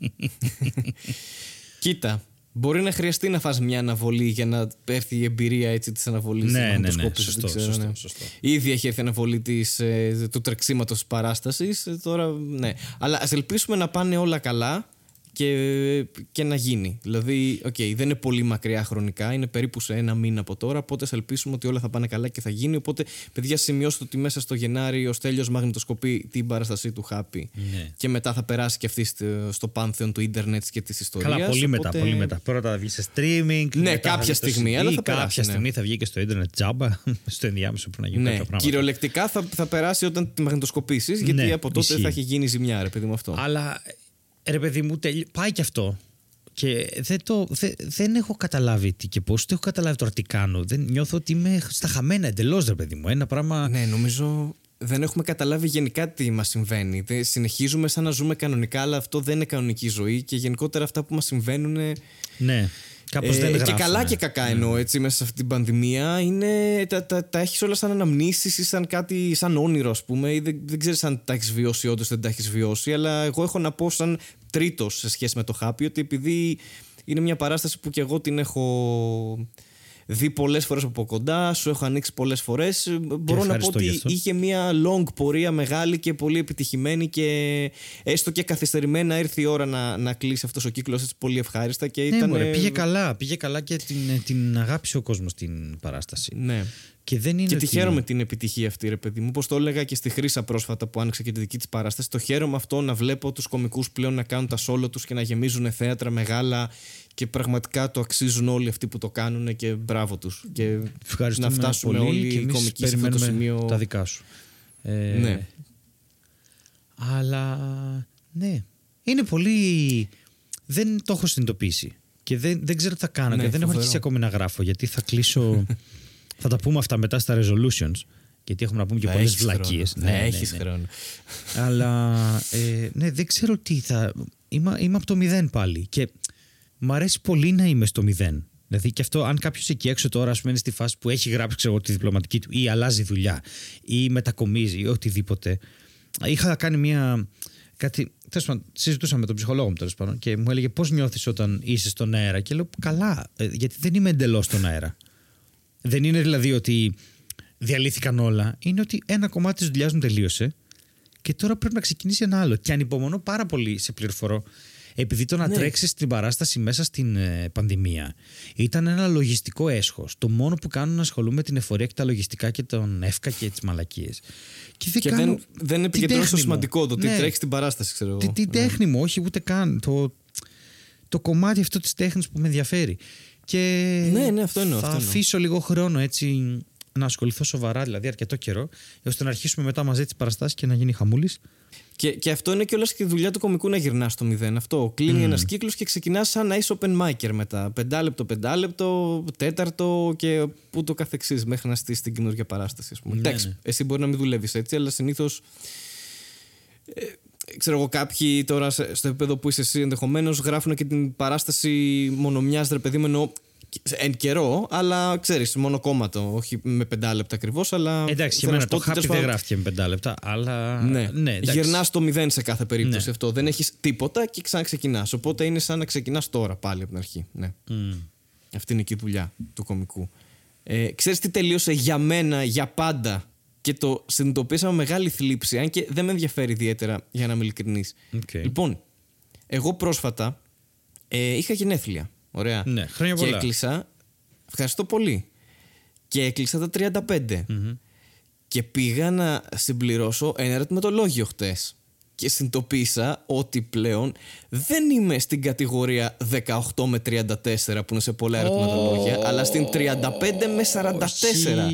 Κοίτα, μπορεί να χρειαστεί να φας μια αναβολή για να έρθει η εμπειρία έτσι, της αναβολής
Ναι,
της
ναι, ναι.
μαγνητοσκόπησης, δεν
Σωστό,
ξέρω,
σωστό,
ναι.
σωστό.
Ήδη έχει έρθει η αναβολή της, ε, του τρεξίματος της παράστασης. ε, Τώρα, ναι. Αλλά ας ελπίσουμε να πάνε όλα καλά και, και να γίνει. Δηλαδή, οκ, δεν είναι πολύ μακριά χρονικά, είναι περίπου σε ένα μήνα από τώρα. Οπότε ας ελπίσουμε ότι όλα θα πάνε καλά και θα γίνει. Οπότε, παιδιά, σημειώστε ότι μέσα στο Γενάρη ο Στέλιος μαγνητοσκοπεί την παράστασή του Happy.
Ναι.
Και μετά θα περάσει και αυτή στο, στο πάνθεον του ίντερνετ και της ιστορίας.
Καλά, πολύ μετά, πολύ μετά. Πρώτα θα βγει σε streaming.
Ναι,
μετά θα
κάποια
βγει στο
στιγμή,
CD,
αλλά θα
κάποια
περάσει, ναι.
στιγμή θα βγει και στο ίντερνετ τζάμπα. στο ενδιάμεσο που να γίνουν
Ναι,
κάποια πράγματα.
κυριολεκτικά θα, θα περάσει όταν τη μαγνητοσκοπήσεις, γιατί
Ναι,
από τότε
ισχύει.
θα έχει γίνει ζημιά, ρε παιδί μου αυτό.
Αλλά ρε παιδί μου, τελει... πάει και αυτό. Και δεν, το, δεν, δεν έχω καταλάβει τι και πώς. Δεν έχω καταλάβει τώρα τι κάνω. Δεν νιώθω ότι είμαι στα χαμένα εντελώς, ρε παιδί μου. Ένα πράγμα.
Ναι, νομίζω δεν έχουμε καταλάβει γενικά τι μας συμβαίνει. Δεν- συνεχίζουμε σαν να ζούμε κανονικά, αλλά αυτό δεν είναι κανονική ζωή και γενικότερα αυτά που μας συμβαίνουν. ε,
Ναι, κάπως
ε,
δεν
και
γράφουνε.
καλά και κακά εννοώ έτσι μέσα σε αυτή την πανδημία είναι, τα, τα, τα έχεις όλα σαν αναμνήσεις ή σαν κάτι σαν όνειρο ας πούμε ή δεν, δεν ξέρεις αν τα έχεις βιώσει όντως δεν τα έχεις βιώσει αλλά εγώ έχω να πω σαν τρίτος σε σχέση με το Happy ότι επειδή είναι μια παράσταση που και εγώ την έχω δει πολλές φορές από κοντά, σου έχω ανοίξει πολλές φορές ε, μπορώ να πω
ευχαριστώ γι'
ότι
αυτό.
είχε μια long πορεία μεγάλη και πολύ επιτυχημένη και έστω και καθυστερημένα ήρθε η ώρα να, να κλείσει αυτός ο κύκλος έτσι πολύ ευχάριστα και
Ναι,
ήταν...
μωρέ, πήγε καλά. Πήγε καλά και την, την αγάπησε ο κόσμος την παράσταση.
Ναι.
Και δεν είναι.
Και τη
ότι-
χαίρομαι την επιτυχία αυτή, ρε παιδί μου. Όπως το έλεγα και στη Χρήσα πρόσφατα που άνοιξε και τη δική της παράσταση. Το χαίρομαι αυτό να βλέπω τους κομικούς πλέον να κάνουν τα σόλο τους και να γεμίζουν θέατρα μεγάλα και πραγματικά το αξίζουν όλοι αυτοί που το κάνουν και μπράβο τους. Και
Ευχαριστούμε
να φτάσουμε
πολύ
όλοι
και
οι
εμείς
κομικοί σε αυτό το
περιμένουμε
σημείο.
τα δικά σου. Ε,
Ναι.
Αλλά ναι, είναι πολύ... Δεν το έχω συνειδητοποιήσει και δεν, δεν ξέρω τι θα κάνω
Ναι,
και δεν έχω
φοβερό.
αρχίσει ακόμη να γράφω γιατί θα κλείσω... θα τα πούμε αυτά μετά στα resolutions γιατί έχουμε να πούμε και
Θα
πολλές
έχεις χρόνο.
βλακίες.
Ναι, έχεις χρόνο.
Αλλά ε, ναι, δεν ξέρω τι θα. Είμαι, είμαι από το μηδέν πάλι. Και μου αρέσει πολύ να είμαι στο μηδέν. Δηλαδή και αυτό, αν κάποιος εκεί έξω τώρα, ας πούμε, είναι στη φάση που έχει γράψει ξέρω, εγώ, τη διπλωματική του ή αλλάζει δουλειά ή μετακομίζει ή οτιδήποτε. Είχα κάνει μια. Κάτι, τέλος πάντων, συζητούσα με τον ψυχολόγο μου τέλος πάντων και μου έλεγε πώς νιώθεις όταν είσαι στον αέρα; Και λέω καλά, ε, γιατί δεν είμαι εντελώς στον αέρα. Δεν είναι δηλαδή ότι διαλύθηκαν όλα. Είναι ότι ένα κομμάτι της δουλειάς μου τελείωσε και τώρα πρέπει να ξεκινήσει ένα άλλο. Και ανυπομονώ πάρα πολύ, σε πληροφορώ, επειδή το να
Ναι.
τρέξεις την παράσταση μέσα στην ε, πανδημία ήταν ένα λογιστικό έσχος. Το μόνο που κάνουν να ασχολούμαι με την εφορία και τα λογιστικά και τον εύκα και τις μαλακίες. Και δεν
Και
κάνω
δεν, δεν
την
επικεντρώνει στο
τέχνη μου.
σημαντικό, το ότι
Ναι.
τρέχεις την παράσταση, ξέρω εγώ.
Τη, την
Ναι.
τέχνη μου, όχι ούτε καν. Το, το κομμάτι αυτό της τέχνης που με ενδιαφέρει. Και
Ναι, ναι, αυτό εννοώ,
θα
αυτό εννοώ.
αφήσω λίγο χρόνο έτσι να ασχοληθώ σοβαρά, δηλαδή αρκετό καιρό, ώστε να αρχίσουμε μετά μαζί τις παραστάσεις και να γίνει χαμούλης.
Και, και αυτό είναι και όλα και η δουλειά του κομικού να γυρνάς στο μηδέν. Αυτό. Κλείνει
Mm.
ένας ένα κύκλος και ξεκινάς σαν να είσαι open micer μετά. Πεντάλεπτο, πεντάλεπτο, τέταρτο και ούτω καθεξής μέχρι να στήσει την καινούργια παράσταση. Ας πούμε.
Ναι,
Εντάξει,
ναι.
εσύ μπορεί να μην δουλεύεις έτσι, αλλά συνήθως. Ε, ξέρω εγώ, κάποιοι τώρα σε- στο επίπεδο που είσαι εσύ ενδεχομένως γράφουν και την παράσταση μονομιάς ρε παιδί μου εννοώ εν καιρό, αλλά ξέρεις, μόνο κόμματο. Όχι με πεντάλεπτα ακριβώς, αλλά.
Εντάξει, και
θέλω να
εμένα
σου πω
το
ότι,
χάπι
τέλος
δεν
πάντων,
γράφτηκε με πέντα λεπτά, αλλά
ναι,
ναι εντάξει.
γυρνάς στο μηδέν σε κάθε περίπτωση
Ναι.
αυτό. Δεν έχεις τίποτα και ξαναξεκινάς. Οπότε είναι σαν να ξεκινάς τώρα πάλι από την αρχή. Ναι.
Μμ.
Αυτή είναι και η δουλειά του κομικού. Ε, ξέρεις τι τελείωσε για μένα για πάντα; Και το συνειδητοποίησα με μεγάλη θλίψη, αν και δεν με ενδιαφέρει ιδιαίτερα για να είμαι ειλικρινής.
Οκ.
Λοιπόν, εγώ πρόσφατα ε, είχα γενέθλια. Ωραία.
Ναι, χρόνια
και
πολλά.
έκλεισα. Ευχαριστώ πολύ. Και έκλεισα τα 35.
Μμμ.
Και πήγα να συμπληρώσω ένα ερωτηματολόγιο χτες. Και συνειδητοποίησα ότι πλέον δεν είμαι στην κατηγορία 18 με 34 που είναι σε πολλά ερωτηματολόγια, αλλά στην 35 με 44.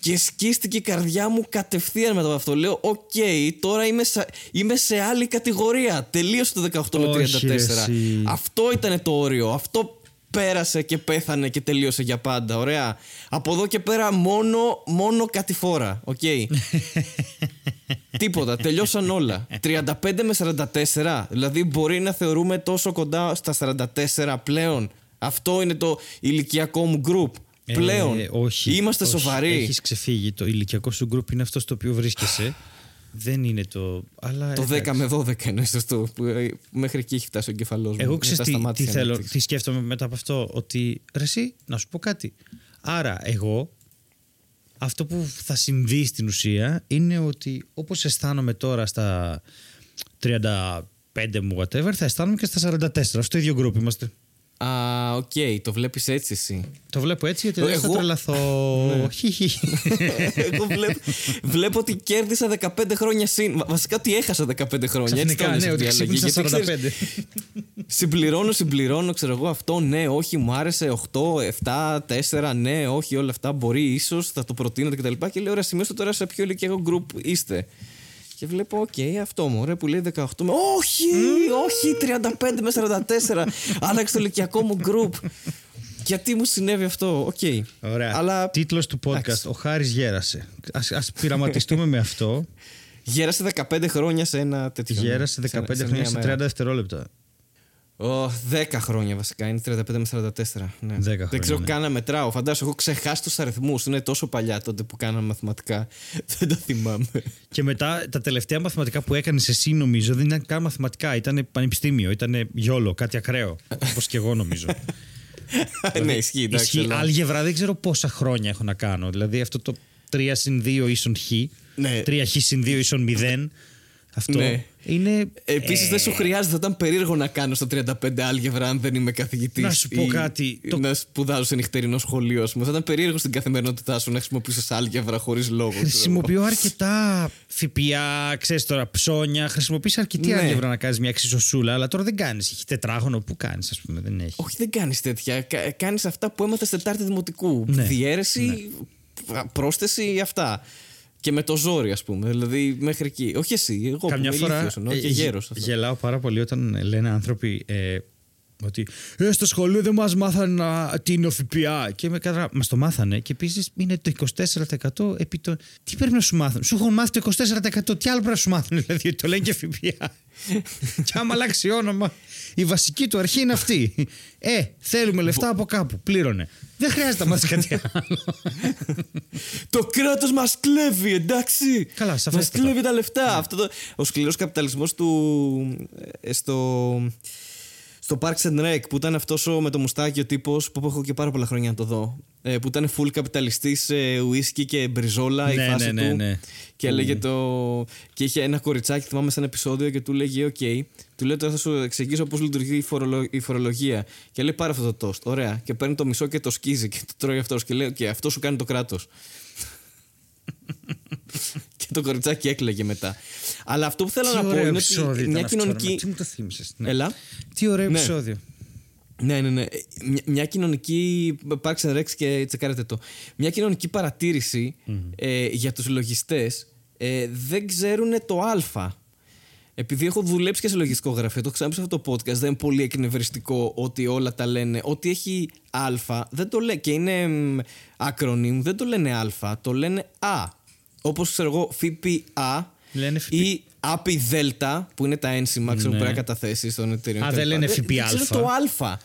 Και σκίστηκε η καρδιά μου κατευθείαν μετά από αυτό. Λέω, οκ, τώρα είμαι, είμαι σε άλλη κατηγορία. Τελείωσε το 18 με 34. Αυτό ήταν το όριο. Αυτό πέρασε και πέθανε και τελείωσε για πάντα. Ωραία. Από εδώ και πέρα μόνο, μόνο κατηφόρα. OK. Okay. Τίποτα. Τελειώσαν όλα. 35 με 44. Δηλαδή μπορεί να θεωρούμε τόσο κοντά στα 44 πλέον. Αυτό είναι το ηλικιακό μου group. Ε, πλέον.
όχι,
Είμαστε
όχι.
σοβαροί.
Έχεις ξεφύγει. Το ηλικιακό σου group είναι αυτό στο οποίο βρίσκεσαι. Δεν είναι το. Αλλά
το 10 με 12 είναι σωστό. Που ε, μέχρι εκεί έχει φτάσει ο εγκεφαλός μου.
Εγώ ξέρω τι, τι θέλω, τι σκέφτομαι μετά από αυτό. Ότι ρε, εσύ, να σου πω κάτι. Άρα, εγώ αυτό που θα συμβεί στην ουσία είναι ότι όπως αισθάνομαι τώρα στα 35 μου whatever, θα αισθάνομαι και στα 44. Αυτό το ίδιο γκρουπ είμαστε.
Α, OK, okay, το βλέπεις έτσι εσύ;
Το βλέπω έτσι γιατί δεν θα τρελαθώ. Ναι.
Εγώ βλέπω, βλέπω ότι κέρδισα 15 χρόνια συν. Βασικά ότι έχασα 15 χρόνια.
Ξαφνικά, έτσι ναι, ότι ξύπνησα 45.
συμπληρώνω, συμπληρώνω, ξέρω εγώ αυτό. Ναι, όχι, μου άρεσε 8, 7, 4, ναι, όχι, όλα αυτά μπορεί, ίσως θα το προτείνετε κτλ. Και, και λέω, ωραία, σημειώστε τώρα σε ποιο ηλικιακό group είστε. Και βλέπω, OK, okay, αυτό μου, ρε, που λέει 18 με. Όχι, όχι, 35 με 44. Άλλαξε το ηλικιακό μου group. Γιατί μου συνέβη αυτό, OK. Okay.
Ωραία. Αλλά... Τίτλος του podcast, ο Χάρης γέρασε. Ας, ας πειραματιστούμε με αυτό.
Γέρασε 15 χρόνια σε ένα τέτοιο.
Γέρασε 15 σε, χρόνια σε 30 δευτερόλεπτα.
Oh, 10 χρόνια βασικά. Είναι 35 με 44. Ναι. 10 χρόνια, Δεν ξέρω ναι. καν να μετράω. Φαντάζομαι, έχω ξεχάσει τους αριθμούς. Είναι τόσο παλιά τότε που κάναμε μαθηματικά. Δεν το θυμάμαι.
Και μετά τα τελευταία μαθηματικά που έκανες εσύ, νομίζω, δεν ήταν καν μαθηματικά. Ήταν πανεπιστήμιο. Ήταν γιόλο, κάτι ακραίο. Όπως και εγώ νομίζω.
ναι, ισχύει.
ισχύει. Άλγευρα δεν ξέρω πόσα χρόνια έχω να κάνω. Δηλαδή αυτό το 3 συν 2 ίσον χ. Ναι. 3 χ συν 2 ίσον 0. Αυτό ναι. Είναι.
Επίσης ε... δεν σου χρειάζεται, θα ήταν περίεργο να κάνω στο 35 άλγευρα αν δεν είμαι καθηγητής.
Να σου πω κάτι.
Ή το... Να σπουδάζω σε νυχτερινό σχολείο, ας πούμε. Θα ήταν περίεργο στην καθημερινότητά σου να χρησιμοποιήσεις άλγευρα χωρίς λόγο.
Χρησιμοποιώ αρκετά ΦΠΑ, ξέρεις τώρα, ψώνια. Χρησιμοποιείς αρκετή ναι. άλγευρα να κάνεις μια εξισωσούλα, αλλά τώρα δεν κάνεις. Έχει τετράγωνο που κάνεις, ας πούμε. Δεν έχει.
Όχι, δεν κάνεις τέτοια. Κάνεις αυτά που έμαθες Τετάρτη Δημοτικού. Ναι. Διέρεση, ναι. πρόσθεση, αυτά. Και με το ζόρι, ας πούμε. Δηλαδή μέχρι εκεί. Όχι εσύ, εγώ
Καμιά
που
φορά
είμαι και γέρος,
γελάω πάρα πολύ όταν λένε άνθρωποι ε, ότι ε, στο σχολείο δεν μας μάθανε τι είναι ο ΦΠΑ. Και με κατα... μα το μάθανε. Και επίσης είναι το 24% επί το. Τι πρέπει να σου μάθουν; Σου έχουν μάθει το 24%. Τι άλλο πρέπει να σου μάθουν, δηλαδή το λένε και ΦΠΑ. και άμα αλλάξει όνομα, η βασική του αρχή είναι αυτή. Ε, θέλουμε λεφτά από κάπου. Πλήρωνε. Δεν χρειάζεται να μάθεις κάτι άλλο.
το κράτος μας κλέβει, εντάξει.
Καλά, Μας
κλέβει τα λεφτά. Αυτό το... Ο σκληρός καπιταλισμός του. Ε, στο στο Parks and Rec που ήταν αυτός με το μουστάκι ο τύπος που έχω και πάρα πολλά χρόνια να το δω. Ε, που ήταν full καπιταλιστής σε ουίσκι και μπριζόλα
ναι,
η φάση
ναι, ναι,
του.
Ναι.
Και έλεγε το. Και είχε ένα κοριτσάκι, θυμάμαι σε ένα επεισόδιο και του λέγε: οκ, του λέει τώρα θα σου εξηγήσω πώς λειτουργεί η, φορολο... η φορολογία. Και λέει: Πάρε αυτό το τόστ. Ωραία. Και παίρνει το μισό και το σκίζει και το τρώει αυτός. Και λέει: Οκ, αυτό σου κάνει το κράτος. και το κοριτσάκι έκλαιγε μετά. Αλλά αυτό που θέλω
Τι
να πω είναι
ότι
μια κοινωνική.
Τι μου το θύμισες. Ναι.
Έλα.
Τι ωραίο ναι. επεισόδιο.
Ναι, ναι, ναι. Μια, μια κοινωνική. Parks and Rec και τσεκάρετε το. Μια κοινωνική παρατήρηση ε, για τους λογιστές ε, δεν ξέρουν το Α. Επειδή έχω δουλέψει και σε λογιστικό γραφείο, το ξέρω σε αυτό το podcast, δεν είναι πολύ εκνευριστικό ότι όλα τα λένε. Ότι έχει Α, δεν το λέει και είναι acronym, δεν το λένε Α, το λένε Α. Όπως ξέρω εγώ, ΦΠΑ
Λένε
ή ΑΠΙ ΔΕΛΤΑ, που είναι τα ένσημα ναι. που πρέπει να καταθέσεις στον εταιρείο.
Α, δεν λένε ΦΠΑ.
Δεν το Α.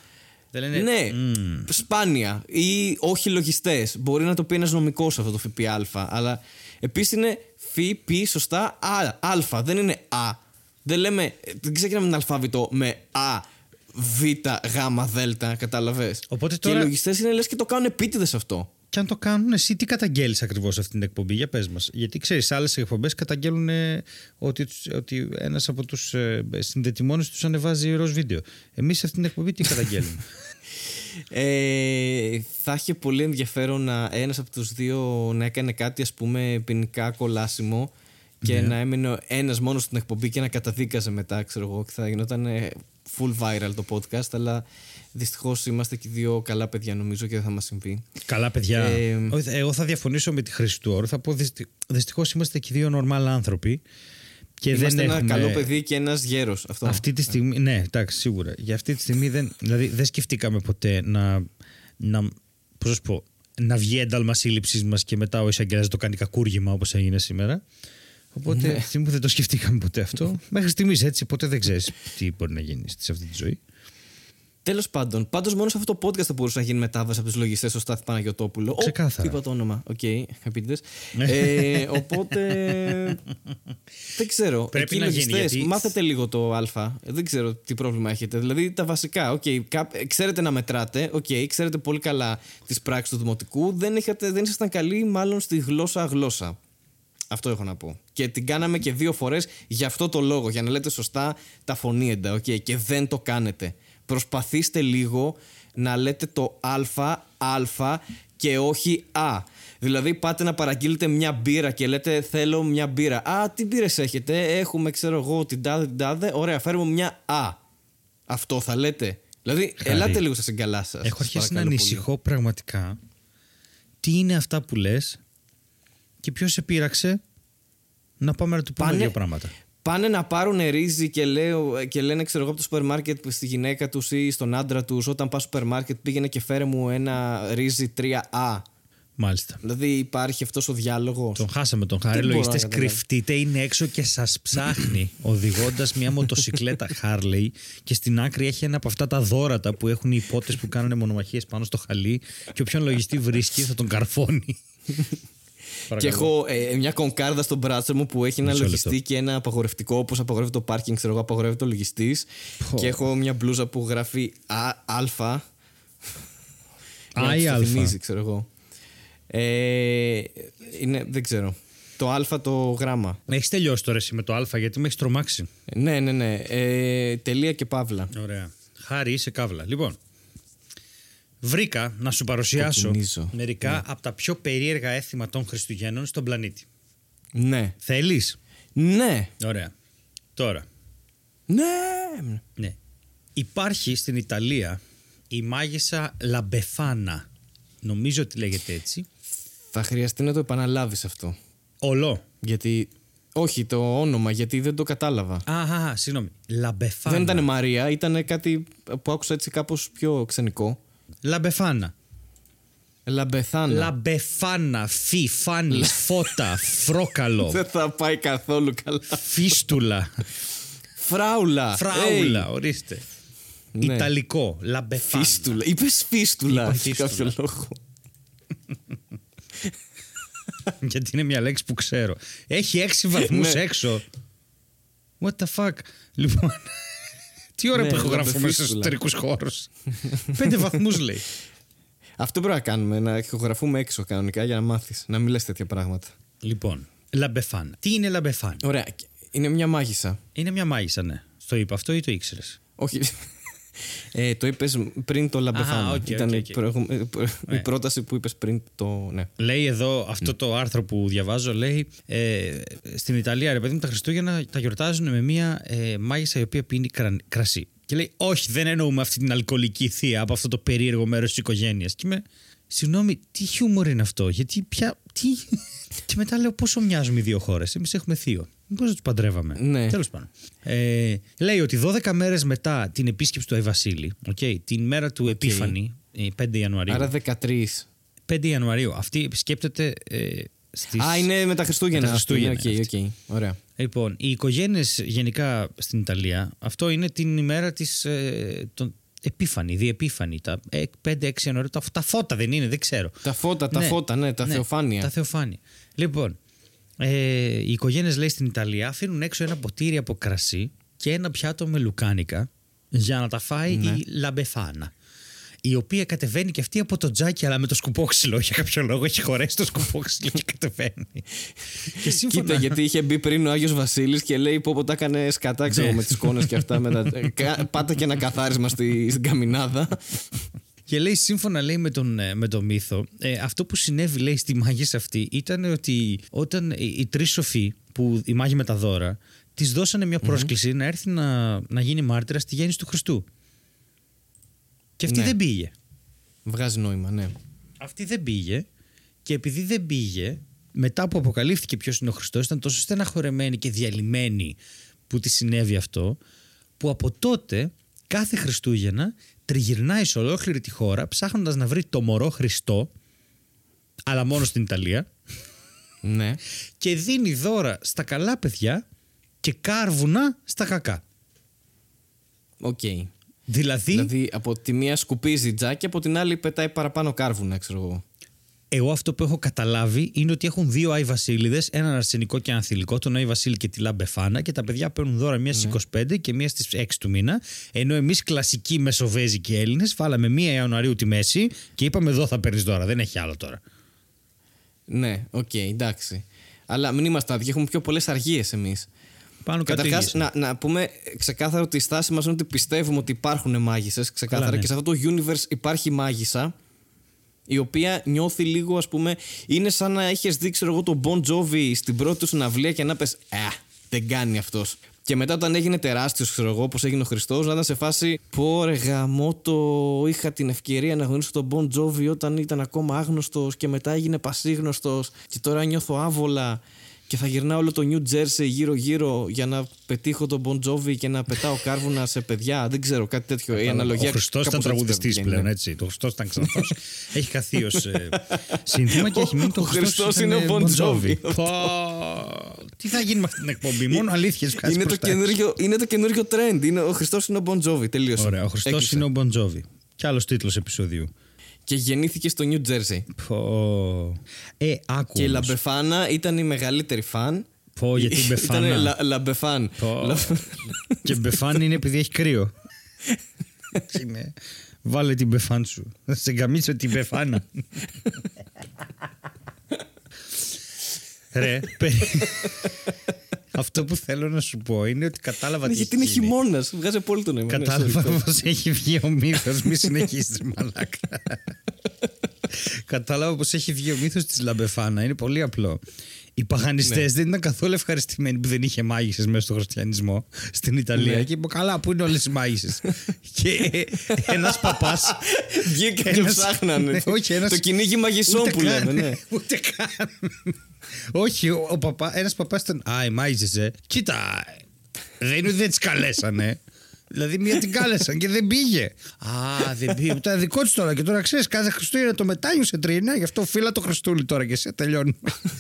Δεν λένε...
Ναι, mm. σπάνια. Ή όχι λογιστές. Μπορεί να το πει ένας νομικός αυτό το ΦΠΑ. Αλλά επίσης είναι ΦΠ, σωστά, α, α. Δεν είναι Α. Δεν λέμε. Δεν ξεκινάμε με αλφάβητο με Α, Β, Γ, Δ. Κατάλαβες;
Οπότε τώρα...
Και οι λογιστές είναι λες και το κάνουν επίτηδες αυτό.
Και αν το κάνουν, εσύ τι καταγγέλεις ακριβώς αυτή την εκπομπή, για πες μας. Γιατί ξέρεις, άλλες εκπομπές καταγγέλνουν ε, ότι, ότι ένας από τους ε, συνδετημόνες τους ανεβάζει ροζ βίντεο. Εμείς αυτή την εκπομπή τι καταγγέλνουμε.
Ε, θα είχε πολύ ενδιαφέρον να ένας από τους δύο να έκανε κάτι ας πούμε ποινικά κολάσιμο και
Ναι.
να έμεινε ένας μόνος στην εκπομπή και να καταδίκαζε μετά, ξέρω εγώ, και θα γινόταν ε, full viral το podcast. Αλλά δυστυχώς είμαστε και δύο καλά παιδιά, νομίζω, και δεν θα μας συμβεί.
Καλά, παιδιά.
Ε,
Όχι, Εγώ θα διαφωνήσω με τη χρήση του όρου. Θα πω δυστυχώς είμαστε και δύο normal άνθρωποι. Και
Είμαστε
δεν
ένα
έχουμε...
καλό παιδί και ένας γέρος. Αυτό.
Αυτή τη στιγμή, ναι, εντάξει, σίγουρα. Για αυτή τη στιγμή δεν, δηλαδή, δεν σκεφτήκαμε ποτέ να, να, πώς να σου πω, να βγει ένταλμα σύλληψής μας και μετά ο εισαγγελέας να το κάνει κακούργημα όπως έγινε σήμερα. Οπότε,
Ναι.
τη στιγμή που δεν το σκεφτήκαμε ποτέ αυτό, μέχρι στιγμής έτσι, ποτέ δεν ξέρεις τι μπορεί να γίνει σε αυτή τη ζωή.
Τέλος πάντων, πάντως μόνο σε αυτό το podcast θα μπορούσε να γίνει μετάβαση από τους λογιστές στο Στάθη Παναγιωτόπουλο. Ω,
Ξεκάθαρα.
είπα το όνομα. Οκ, επίτηδε. ε, οπότε. δεν ξέρω.
Πρέπει
Εκεί
να γίνει,
λογιστές,
γιατί-
Μάθετε λίγο το Α. Δεν ξέρω τι πρόβλημα έχετε. Δηλαδή τα βασικά. Οκ, κάπ- ξέρετε να μετράτε. Οκ, ξέρετε πολύ καλά τις πράξεις του Δημοτικού. Δεν, είχατε, δεν ήσασταν καλοί, μάλλον στη γλώσσα-γλώσσα. Αυτό έχω να πω. Και την κάναμε και δύο φορές για αυτό το λόγο. Για να λέτε σωστά τα φωνήεντα. οκ, και δεν το κάνετε. Προσπαθήστε λίγο να λέτε το α, α και όχι α. Δηλαδή πάτε να παραγγείλετε μια μπύρα και λέτε θέλω μια μπύρα. Α, τι μπύρες έχετε; Έχουμε ξέρω εγώ την τάδε την τάδε. Ωραία, φέρουμε μια α. Αυτό θα λέτε. Δηλαδή,
Χάρη.
ελάτε λίγο στα συγκαλά σας.
Έχω αρχίσει να ανησυχώ πραγματικά τι είναι αυτά που λες και ποιος σε πείραξε; Να πάμε να του πούμε
Πάνε-
δύο πράγματα.
Πάνε να πάρουν ρύζι και, λέω, και λένε, ξέρω εγώ, από το σούπερ μάρκετ στη γυναίκα τους ή στον άντρα τους, όταν πας στο σούπερ μάρκετ, πήγαινε και φέρε μου ένα ρύζι 3A.
Μάλιστα.
Δηλαδή υπάρχει αυτός ο διάλογος.
Τον χάσαμε τον Χάρη.
Δεν μπορώ να
Λογιστές
καταλάβω.
κρυφτείτε, είναι έξω και σας ψάχνει οδηγώντας μια μοτοσυκλέτα Harley και στην άκρη έχει ένα από αυτά τα δόρατα που έχουν οι υπότες που κάνουν μονομαχίες πάνω στο χαλί. Και όποιον λογιστή βρίσκει θα τον καρφώνει.
Και έχω ε, μια κονκάρδα στο μπράτσο μου που έχει ένα
Μισό
λογιστή
λεπτό.
και ένα απαγορευτικό, όπως απαγορεύεται το πάρκινγκ, ξέρω εγώ, απαγορεύεται ο λογιστής.
Πω.
Και έχω μια μπλούζα που γράφει Α. α για να
Α
τους
ή
το
Α.
θυμίζει, ξέρω εγώ. Ε, είναι, δεν ξέρω. Το Α το γράμμα.
Έχεις τελειώσει τώρα εσύ με το Α γιατί με έχεις τρομάξει.
Ναι, ναι, ναι. Ε, τελεία και παύλα.
Ωραία. Χάρη, είσαι καύλα. Λοιπόν, βρήκα να σου παρουσιάσω
Κοκκινίζω.
μερικά από τα πιο περίεργα έθιμα των Χριστουγέννων στον πλανήτη.
Ναι.
Θέλεις;
Ναι.
Ωραία. Τώρα.
Ναι.
Ναι. Υπάρχει στην Ιταλία η μάγισσα Λαμπεφάνα. Νομίζω ότι λέγεται έτσι.
Θα χρειαστεί να το επαναλάβεις αυτό.
Ολό.
Γιατί. Όχι, το όνομα, γιατί δεν το κατάλαβα.
Α, α, α, συγγνώμη. Λαμπεφάνα.
Δεν ήταν Μαρία, ήταν κάτι που άκουσα έτσι κάπως πιο ξενικό.
Λαμπεφάνα.
Λαμπεθάνα.
Λαμπεφάνα. Φι, φάνη, φώτα, φρόκαλο,
Δεν θα πάει καθόλου καλά.
φίστουλα,
Φράουλα.
φράουλα. Ορίστε.
Ναι.
Ιταλικό.
Hey,
Λαμπεφάνα.
φίστουλα. Είπες φίστουλα.
Είπα
Για
φίστουλα.
κάποιο λόγο.
Γιατί είναι μια λέξη που ξέρω. Έχει έξι βαθμούς
Ναι.
έξω. What the fuck; Λοιπόν. Τι ώρα
Ναι,
που ηχογραφούμε στους
λαμπεφίστουλα.
εσωτερικούς χώρους. Πέντε βαθμούς λέει.
Αυτό πρέπει να κάνουμε, να ηχογραφούμε έξω κανονικά για να μάθεις. Να μην λες τέτοια πράγματα.
Λοιπόν, λαμπεφάνα. Τι είναι λαμπεφάνα.
Ωραία. Είναι μια μάγισσα.
Είναι μια μάγισσα, ναι. Στο είπα αυτό ή το ήξερες;
Όχι. Ε, το είπες πριν το λαμπεθάνα.
Αχα, οκ,
Ήταν
οκ,
η
οκ.
προηγου- ε, προ-
Ναι.
η πρόταση που είπες πριν το. Ναι.
Λέει εδώ αυτό το άρθρο που διαβάζω, λέει ε, στην Ιταλία, ρε παιδί μου, τα Χριστούγεννα τα γιορτάζουν με μια ε, μάγισσα η οποία πίνει κρα- κρασί. Και λέει, Όχι, δεν εννοούμε αυτή την αλκοολική θεία από αυτό το περίεργο μέρος της οικογένειας. Και είμαι, Συγγνώμη, τι χιούμορ είναι αυτό, γιατί πια. Τι... και μετά λέω πόσο μοιάζουμε οι δύο χώρες; Εμείς έχουμε θείο. Μήπως τους παντρεύαμε.
Ναι.
Τέλος πάντων. Ε, λέει ότι 12 μέρες μετά την επίσκεψη του Αϊ Βασίλη, okay, την μέρα του Επίφανη, ε, 5 Ιανουαρίου.
Άρα 13.
5 Ιανουαρίου. Αυτή επισκέπτεται ε, στις...
Α, είναι με τα Χριστούγεννα.
Με τα Χριστούγεννα
Οκ,
αυτή.
οκ. Ωραία.
Λοιπόν, οι οικογένειες γενικά στην Ιταλία, αυτό είναι την ημέρα της. Ε, των- Επίφανη, διεπίφανη. Τα 5-6 Ιανουαρίου. Τα, τα φώτα δεν είναι, δεν ξέρω.
Τα φώτα, τα φώτα, ναι, τα θεοφάνεια.
Τα θεοφάνεια. Λοιπόν, ε, οι οικογένειες λέει στην Ιταλία αφήνουν έξω ένα ποτήρι από κρασί και ένα πιάτο με λουκάνικα για να τα φάει
Ναι.
η λαμπεφάνα. Η οποία κατεβαίνει και αυτή από το τζάκι, αλλά με το σκουπόξυλο. Για κάποιο λόγο έχει χωρέσει το σκουπόξυλο και κατεβαίνει. και σύμφωνα...
Κοίτα, γιατί είχε μπει πριν ο Άγιος Βασίλης και λέει πω πω τα έκανε σκατά ξέρω,
Ναι.
με τις κόνε και αυτά. Με τα... Κα- Πάτα και ένα καθάρισμα στη, στην καμινάδα.
Και λέει, σύμφωνα λέει με τον, ε, με τον μύθο, ε, αυτό που συνέβη λέει στη μάγη αυτή ήταν ότι όταν οι, οι τρεις σοφοί, που η μάγη με τα δώρα, της δώσανε μια πρόσκληση να έρθει να, να γίνει μάρτυρα στη γέννηση του Χριστού. Και αυτή
Ναι.
δεν πήγε.
Βγάζει νόημα, ναι.
Αυτή δεν πήγε και επειδή δεν πήγε, μετά που αποκαλύφθηκε ποιος είναι ο Χριστός, ήταν τόσο στεναχωρεμένη και διαλυμένη που τη συνέβη αυτό, που από τότε κάθε Χριστούγεννα τριγυρνάει σε ολόκληρη τη χώρα ψάχνοντας να βρει το μωρό Χριστό, αλλά μόνο στην Ιταλία,
Ναι.
και δίνει δώρα στα καλά παιδιά και κάρβουνα στα κακά.
Οκ.
Δηλαδή,
Δηλαδή από τη μία σκουπίζει τζάκι, από την άλλη πετάει παραπάνω κάρβουνα, ξέρω εγώ.
Εγώ αυτό που έχω καταλάβει είναι ότι έχουν δύο Άι Βασίλειδες, έναν αρσενικό και έναν θηλυκό, τον Άι Βασίλη και τη Λα Μπεφάνα, και τα παιδιά παίρνουν δώρα μία στις 25 και μία στις 6 του μήνα. Ενώ εμείς κλασικοί μεσοβέζικοι Έλληνες βάλαμε μία Ιανουαρίου τη μέση και είπαμε εδώ θα παίρνεις δώρα. Δεν έχει άλλο τώρα.
Ναι, οκ, εντάξει. Αλλά μην είμαστε άδικοι, έχουμε πιο πολλές αργίες εμείς.
Πάνω κάτω
Καταρχάς,
ίδιες.
να, να πούμε ξεκάθαρα ότι η στάση μας είναι ότι πιστεύουμε ότι υπάρχουν μάγισσες. Ξεκάθαρα
Καλά, ναι.
και σε αυτό το universe υπάρχει μάγισσα. Η οποία νιώθει λίγο, ας πούμε, είναι σαν να έχεις δει, ξέρω εγώ, τον Bon Jovi στην πρώτη του συναυλία και να πες, Ε, δεν κάνει αυτός. Και μετά, όταν έγινε τεράστιος, ξέρω εγώ, όπως έγινε ο Χριστός, να ήταν σε φάση, Πω ρε γαμώτο, είχα την ευκαιρία να γνωρίσω τον Bon Jovi όταν ήταν ακόμα άγνωστος και μετά έγινε πασίγνωστος και τώρα νιώθω άβολα και θα γυρνάω όλο το New Jersey γύρω-γύρω για να πετύχω τον Bon Jovi και να πετάω κάρβουνα σε παιδιά. Δεν ξέρω, κάτι τέτοιο. Η αναλογία
Ο Χριστός
κάπως
ήταν
έτσι
τραγουδιστής
βγαίνει,
πλέον,
ναι.
έτσι. Το Χριστός ήταν ξανθός. έχει χαθεί ως σύνθημα και έχει μείνει το
Ο
Χριστός
Χριστός είναι
ήταν
ο Bon
Bon
Jovi.
Πω, Τι θα γίνει με αυτή την εκπομπή, μόνο αλήθειες
Είναι το, καινούριο, είναι το καινούριο trend. Είναι, ο Χριστός είναι ο Bon Jovi. Τελείωσε.
Ωραία, ο Χριστός
Έκλεισε.
είναι ο Bon Jovi. Κι άλλος τίτλος επεισοδίου.
Και γεννήθηκε στο New Jersey.
Πω. Ε, άκου.
Και η
όμως.
Λα Μπεφάνα ήταν η μεγαλύτερη φαν.
Πω, γιατί η Μπεφάνα.
Ήταν λα, Λαμπεφάν.
Πω.
Λα-
και μπεφάν είναι επειδή έχει κρύο. είναι. Βάλε την μπεφάν σου. Θα σε γκαμίσω την μπεφάνα. Ρε, περί- αυτό που θέλω να σου πω είναι ότι κατάλαβα
Ναι,
τι
γιατί είναι
έχει γίνει.
χειμώνας. Βγάζει πολύ το νόημα. Ναι,
Κατάλαβα
sorry, sorry.
πώς έχει βγει ο μύθος. Μη συνεχίσεις, μαλάκα. Κατάλαβα πω έχει βγει ο μύθος της Λαμπεφάνα. Είναι πολύ απλό. Οι παγανιστές
Ναι.
δεν ήταν καθόλου ευχαριστημένοι που δεν είχε μάγισσες μέσα στο χριστιανισμό στην Ιταλία.
Ναι.
Και είπε: Καλά, πού είναι όλες οι μάγισσες; και ένας παπά.
Βγήκαν και
Ένας-
ψάχνανε.
Ναι, όχι, ένας-
Το κυνήγι μαγισσών
Ούτε
που
καν,
λέμε. Ναι.
Ούτε καν. Όχι, ο, ο παπά, ένας παπάς ήταν «Α, οι μάγισσες, ε. Κοίτα, δεν είναι ότι δεν τις καλέσανε. Δηλαδή μία την κάλεσαν και δεν πήγε. Α, δεν πήγε. Ήταν δικό της τώρα. Και τώρα ξέρεις, κάθε Χριστούγεννα το μετάνιωσε τρίνα. Γι' αυτό φύλλα το Χριστούλη τώρα και σε τελειώνει.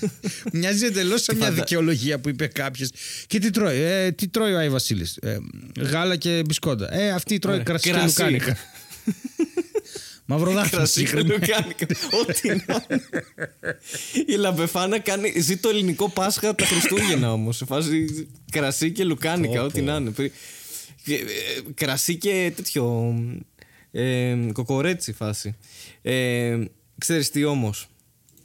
Μοιάζει εντελώς σαν μια
φαντα-
δικαιολογία που είπε κάποιος. Και τι τρώει, ε, τι τρώει ο Άι Βασίλης; Ε, γάλα και μπισκόντα. Ε, αυτή τρώει
Ωραία.
κρασί,
Κρασί.
και λουκάνικα. Μαυροδάχτυλο.
Κρασί και λουκάνικα. Ό,τι να είναι. Η Λαμπεφάνα κάνει, ζει το ελληνικό Πάσχα τα Χριστούγεννα όμως. Σε φάση κρασί και λουκάνικα,
Πω,
ό,τι
πω.
να είναι. Και, ε, Κρασί και τέτοιο. Ε, κοκορέτσι φάση. Ε, ξέρεις τι όμως,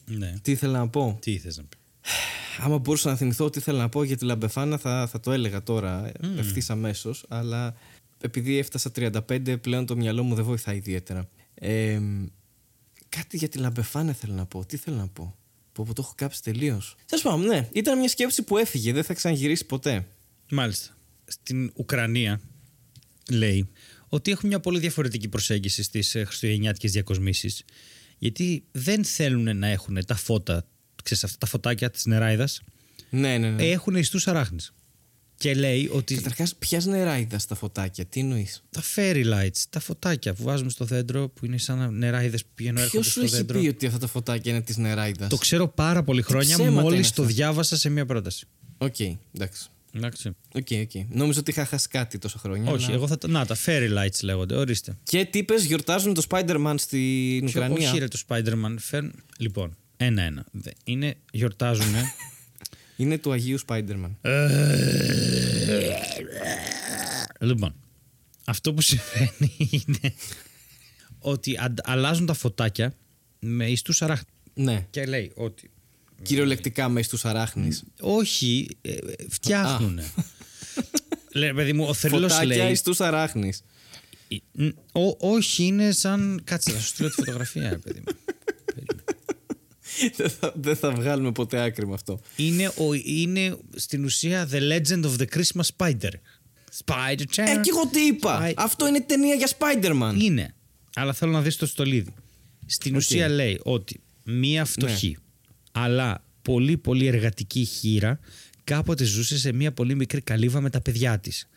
Ναι.
τι ήθελα να πω;
Τι ήθελες να πεις;
Άμα μπορούσα να θυμηθώ τι ήθελα να πω για τη Λαμπεφάνα θα, θα το έλεγα τώρα mm. ευθύς αμέσως. Αλλά επειδή έφτασα 35 πλέον το μυαλό μου δεν βοηθάει ιδιαίτερα. Ε, κάτι για τη Λαμπεφάνα θέλω να πω. Τι θέλω να πω; Που, που το έχω κάψει τελείως. Τέλος πάντων, ναι. Ήταν μια σκέψη που έφυγε. Δεν θα ξαναγυρίσει ποτέ.
Μάλιστα. Στην Ουκρανία λέει ότι έχουν μια πολύ διαφορετική προσέγγιση στις ε, χριστουγεννιάτικες διακοσμήσεις γιατί δεν θέλουν να έχουν τα φώτα, ξέρεις αυτά τα φωτάκια της νεράιδας,
Ναι, ναι, ναι.
έχουν ιστούς αράχνες. Και λέει ότι
Καταρχάς, ποια νεράιδα στα φωτάκια, τι εννοείς;
τα fairy lights, τα φωτάκια που βάζουμε στο δέντρο που είναι σαν νεράιδες που πηγαίνουν
Ποιος
έρχονται
σου
στο
έχει
δέντρο.
πει ότι αυτά τα φωτάκια είναι της νεράιδας;
Το ξέρω πάρα πολύ χρόνια
ψέματα είναι
μόλις
αυτά.
το διάβασα σε μια πρόταση.
Οκ, εντάξει.
Εντάξει.
Οκ, οκ. Νόμιζα ότι είχα χάσει κάτι τόσα χρόνια.
Όχι,
αλλά-
εγώ θα. τα- Να, τα fairy lights λέγονται, ορίστε.
Και τι είπες, γιορτάζουν το Spider-Man στην
Ποιο-
Ουκρανία;
Όχι, ρε, το Spider-Man. Φέρν... Λοιπόν, ένα-ένα. Δε- Είναι, γιορτάζουν.
Είναι του Αγίου Spider-Man.
λοιπόν, αυτό που συμβαίνει είναι ότι αντα- αλλάζουν τα φωτάκια με ιστούς αράχνες.
ναι.
Και λέει ότι.
Κυριολεκτικά με στους αράχνες.
Όχι, ε, φτιάχνουν. λέει, παιδί μου, ο θρύλος
Φωτάκια
λέει.
εις τους αράχνες.
Ε, ο- όχι, είναι σαν. Κάτσε, θα σου στείλω τη φωτογραφία, ρε παιδί μου.
δεν, θα, δεν θα βγάλουμε ποτέ άκρη με αυτό.
Είναι, ο, είναι στην ουσία The Legend of the Christmas Spider. Spider Chan.
Ε, και εγώ τι είπα.
Spider-
Αυτό είναι ταινία για Spider-Man.
Είναι. Αλλά θέλω να δεις το στολίδι. Στην
Οκ.
ουσία λέει ότι μία φτωχή, αλλά πολύ πολύ εργατική χήρα κάποτε ζούσε σε μία πολύ μικρή καλύβα με τα παιδιά της.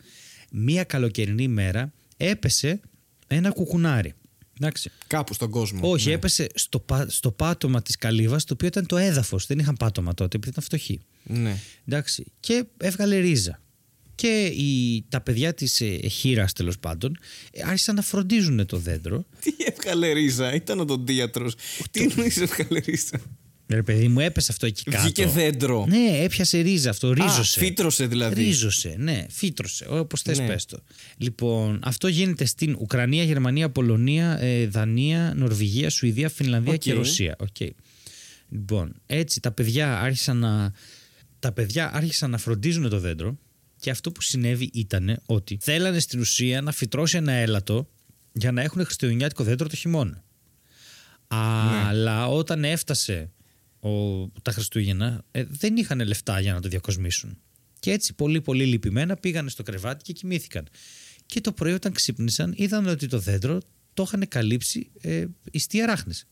Μία καλοκαιρινή μέρα έπεσε ένα κουκουνάρι. Εντάξει.
Κάπου στον κόσμο.
Όχι,
Ναι.
έπεσε στο, πα- στο πάτωμα της καλύβας, το οποίο ήταν το έδαφος. Δεν είχαν πάτωμα τότε, επειδή ήταν φτωχοί.
Ναι.
Εντάξει. Και έβγαλε ρίζα. Και οι, τα παιδιά της ε, χήρας τέλος πάντων ε, άρχισαν να φροντίζουν το δέντρο.
Τι έβγαλε ρίζα, ήταν οδοντίατρος. Τι εννοείς έβγαλε ρίζα;
Ρε παιδί μου έπεσε αυτό εκεί κάτω.
Βγήκε δέντρο.
Ναι, έπιασε ρίζα αυτό, ρίζωσε.
Α, φύτρωσε δηλαδή.
Ρίζωσε, ναι, φύτρωσε, όπως θες
Ναι.
πες το. Λοιπόν, αυτό γίνεται στην Ουκρανία, Γερμανία, Πολωνία, ε, Δανία, Νορβηγία, Σουηδία, Φινλανδία
Οκ.
και Ρωσία. Οκ. Λοιπόν, έτσι τα παιδιά άρχισαν να, τα παιδιά άρχισαν να φροντίζουν το δέντρο και αυτό που συνέβη ήταν ότι θέλανε στην ουσία να φυτρώσει ένα έλατο για να έχουν χριστουγεννιάτικο δέντρο το χειμώνα. Αλλά όταν έφτασε ο, τα Χριστούγεννα ε, δεν είχαν λεφτά για να το διακοσμήσουν. Και έτσι πολύ πολύ λυπημένα πήγανε στο κρεβάτι και κοιμήθηκαν. Και το πρωί όταν ξύπνησαν είδαν ότι το δέντρο το είχαν καλύψει ε, ιστοί αράχνες.